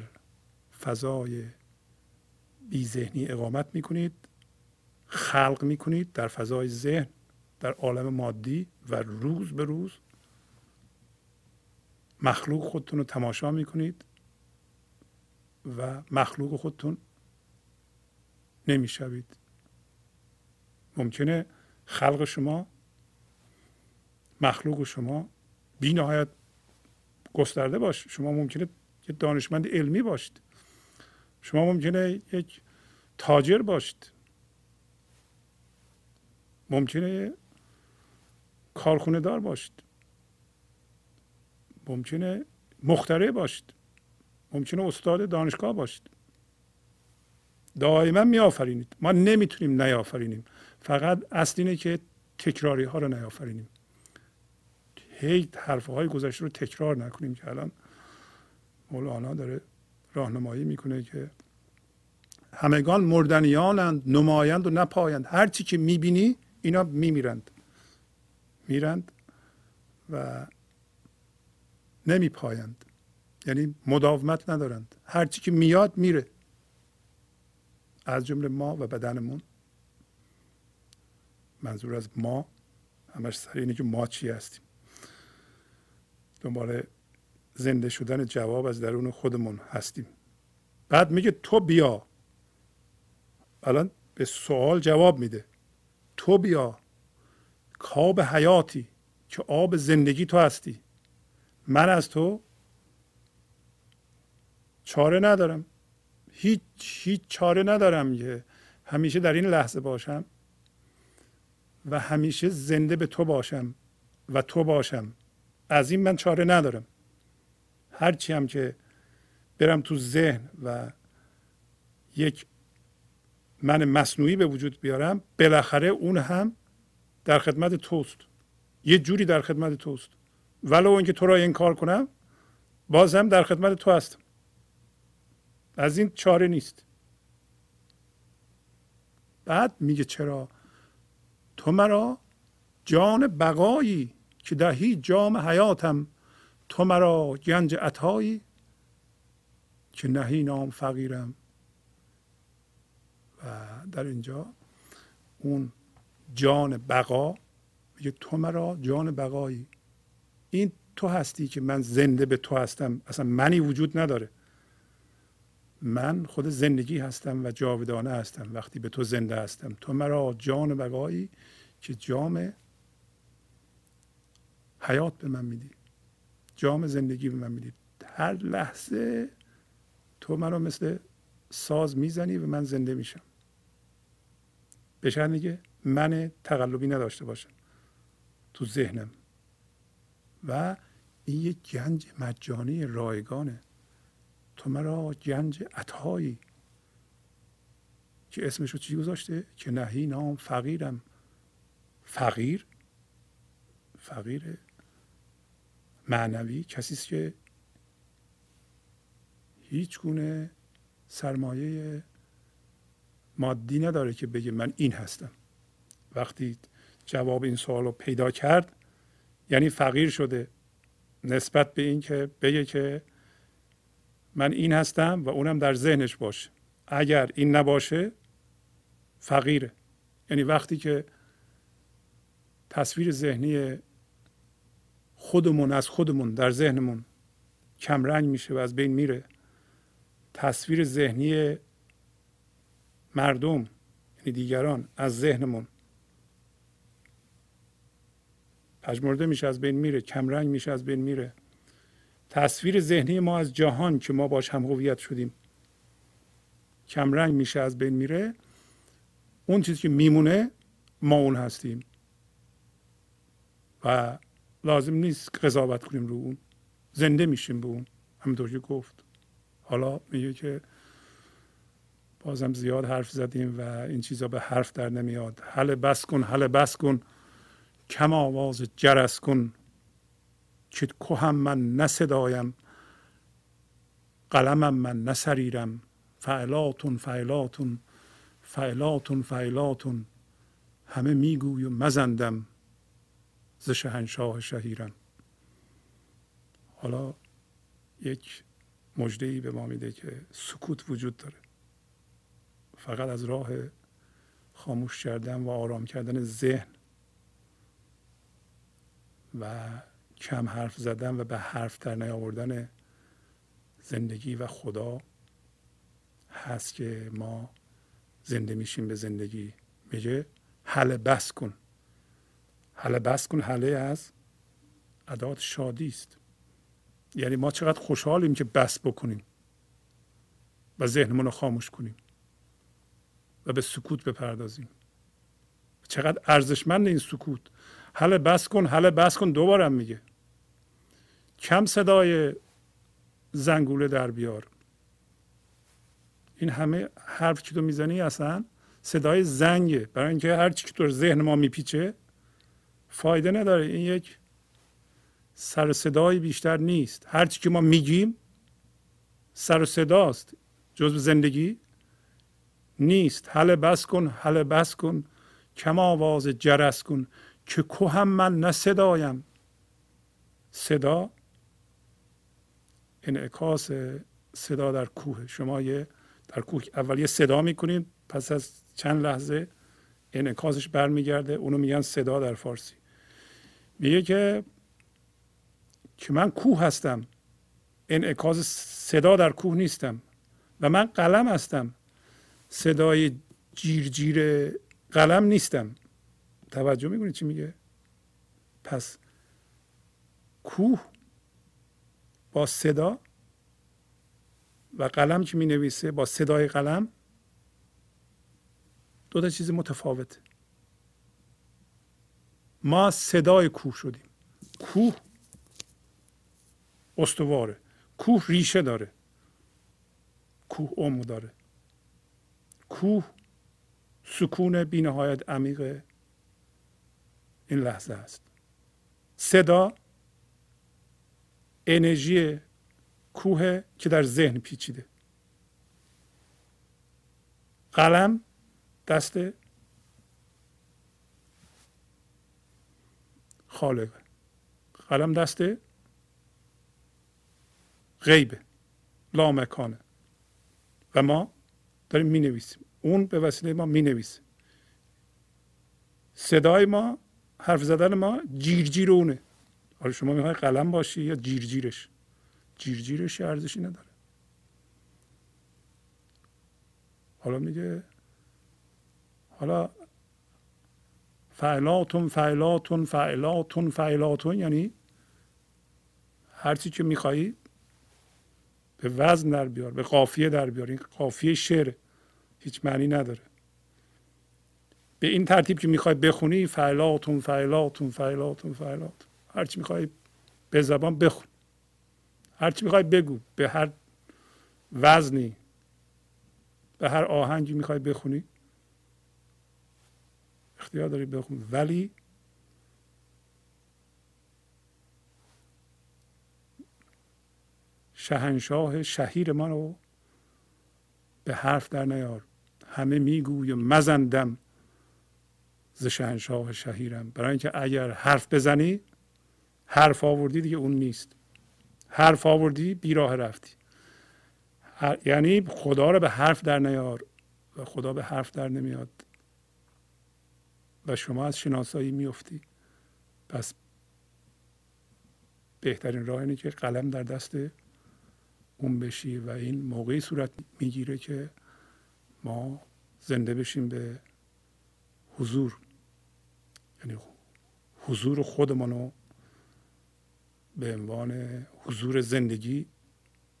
فضای بی ذهنی اقامت می‌کنید خلق می‌کنید در فضای ذهن در عالم مادی و روز به روز مخلوق خودتون رو تماشا می‌کنید و مخلوق خودتون نمی‌شوید. ممکنه خلق شما مخلوق شما بی نهایت گسترده باشه شما ممکنه یه دانشمند علمی باشید. شما ممکنه یک تاجر باشید. ممکنه کارخونه دار باشید. ممکنه مختره باشید. ممکنه استاد دانشگاه باشید. دائما می آفرینید ما نمی‌تونیم نیافرینیم. فقط اصل اینه که تکراری ها رو نیافرینیم. هی حرف های گذشته رو تکرار نکنیم که الان مولانا داره راهنمایی می‌کنه که همگان مردنیانند نمایند و نپایند هر چی که می‌بینی اینا میمیرند. میرند و نمی پایند یعنی مداومت ندارند. هرچی که میاد میره. از جمله ما و بدنمون. منظور از ما. همش سر اینه که ما چی هستیم. دنبال زنده شدن جواب از درون خودمون هستیم. بعد میگه تو بیا. الان به سوال جواب میده. تو بیا. کاب حیاتی که آب زندگی تو هستی. من از تو چاره ندارم. هیچ هیچ چاره ندارم که همیشه در این لحظه باشم و همیشه زنده به تو باشم و تو باشم. از این من چاره ندارم. هرچی هم که برم تو ذهن و یک من مصنوعی به وجود بیارم بالاخره اون هم در خدمت توست. یه جوری در خدمت توست. ولو اینکه تو را انکار کنم باز هم در خدمت تو هستم. از این چاره نیست. بعد میگه چرا؟ تو مرا جان بقایی که دهی جام حیاتم تو مرا گنج عطایی که نهی نام فقیرم. و در اینجا اون جان بقا. میگه تو مرا جان بقایی. این تو هستی که من زنده به تو هستم. اصلا منی وجود نداره. من خود زندگی هستم و جاودانه هستم. وقتی به تو زنده هستم. تو مرا جان بقایی که جام حیات به من میدی. جام زندگی به من میدی. هر لحظه تو مرا مثل ساز می‌زنی و من زنده میشم. بشن دیگه. من تقلبی نداشته باشم تو ذهنم. و این یک گنج مجانی رایگانه. تو مرا گنج عطایی که اسمش رو چی گذاشته؟ که نهی نام فقیرم. فقیر؟ فقیر معنوی کسی است که هیچ گونه سرمایه مادی نداره که بگه من این هستم. وقتی جواب این سوال رو پیدا کرد یعنی فقیر شده نسبت به این که بگه که من این هستم و اونم در ذهنش باشه. اگر این نباشه فقیره. یعنی وقتی که تصویر ذهنی خودمون از خودمون در ذهنمون کمرنگ میشه و از بین میره تصویر ذهنی مردم یعنی دیگران از ذهنمون پژمرده میشه از بین میره کمرنگ میشه از بین میره. تصویر ذهنی ما از جهان که ما باش هم هویت شدیم. کمرنگ میشه از بین میره. اون چیزی که میمونه ما اون هستیم. و لازم نیست قضاوت کنیم رو اون. زنده میشیم به اون. همینطور که گفت. حالا میگه که بازم زیاد حرف زدیم و این چیزا به حرف در نمیاد. حل بس کن حل بس کن. کم آواز جرس کن که هم من نصدایم قلمم من نسریرم فعلاتون فعلاتون فعلاتون فعلاتون همه میگوی و مزندم ز شهنشاه شهیرم. حالا یک مجده به ما میده که سکوت وجود داره. فقط از راه خاموش کردن و آرام کردن ذهن و کم حرف زدن و به حرف در نیاوردن زندگی و خدا هست که ما زنده میشیم به زندگی. میگه حل بس کن. حل بس کن حله از ادات شادی است. یعنی ما چقدر خوشحالیم که بس بکنیم و ذهنمون رو خاموش کنیم و به سکوت بپردازیم. چقدر ارزشمند این سکوت. حل بس کن حل بس کن دوبارم میگه. کم صدای زنگوله در بیار. این همه حرف که تو می‌زنی اصلا؟ صدای زنگه برای اینکه هر چی که تو ذهن ما میپیچه فایده نداره. این یک سر صدای بیشتر نیست. هر چی که ما میگیم سر صداست. جزء زندگی نیست. حل بس کن حل بس کن. کم آواز جرس کن. که کوهم من نه صدایم. صدا انعکاس صدا در کوه. شما یه در کوه اول یه صدا می‌کنید پس از چند لحظه انعکاسش برمیگرده اونو میگن صدا در فارسی. میگه که که من کوه هستم. انعکاس صدا در کوه نیستم. و من قلم هستم. صدای جیر جیر قلم نیستم. توجه می‌کنید چی میگه؟ پس کوه با صدا و قلم که می نویسه با صدای قلم دو تا چیز متفاوته ما صدای کوه شدیم. کوه استواره. کوه ریشه داره. کوه عمق داره. کوه سکون بینهایت عمیق این لحظه است. صدا انرژی کوه که در ذهن پیچیده. قلم دست خالق قلم دست غیبه لامکانه. و ما داریم می نویسیم اون به وسیله ما می نویسه صدای ما حرف زدن ما جیر اونه. حالا شما می‌خوای قلم باشی یا جیرجیرش؟ جیرجیرش ارزشی نداره. حالا میگه حالا فعلاتون فعلاتون فعلاتون فعلاتون یعنی هرچی که میخوایی به وزن در بیار به قافیه در بیار. این قافیه شعر هیچ معنی نداره. به این ترتیب که می‌خوای بخونی فعلاتون فعلاتون فعلاتون فعلاتون. هرچی می‌خوای به زبان بخون. هرچی می‌خوای بگو به هر وزنی به هر آهنگی می‌خوای بخونی. اختیار داری بخون. ولی شهنشاه شهیر ما رو به حرف در نیار. همه میگوی مزندم. ز شهنشاه شهیرم. برای اینکه اگر حرف بزنی حرف آوردی دیگه اون نیست. حرف آوردی بیراه رفتی. یعنی خدا رو به حرف در نیار و خدا به حرف در نمیاد. و شما از شناسایی میفتی. پس بهترین راه اینه که قلم در دست اون بشی و این موقعی صورت می‌گیره که ما زنده بشیم به حضور. یعنی حضور خودمانو به عنوان حضور زندگی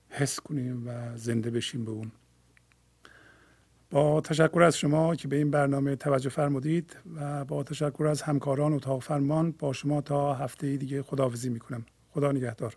حس کنیم و زنده بشیم به اون. با تشکر از شما که به این برنامه توجه فرمودید و با تشکر از همکاران اتاق فرمان با شما تا هفته دیگه خداحافظی می‌کنم. خدا نگهدار.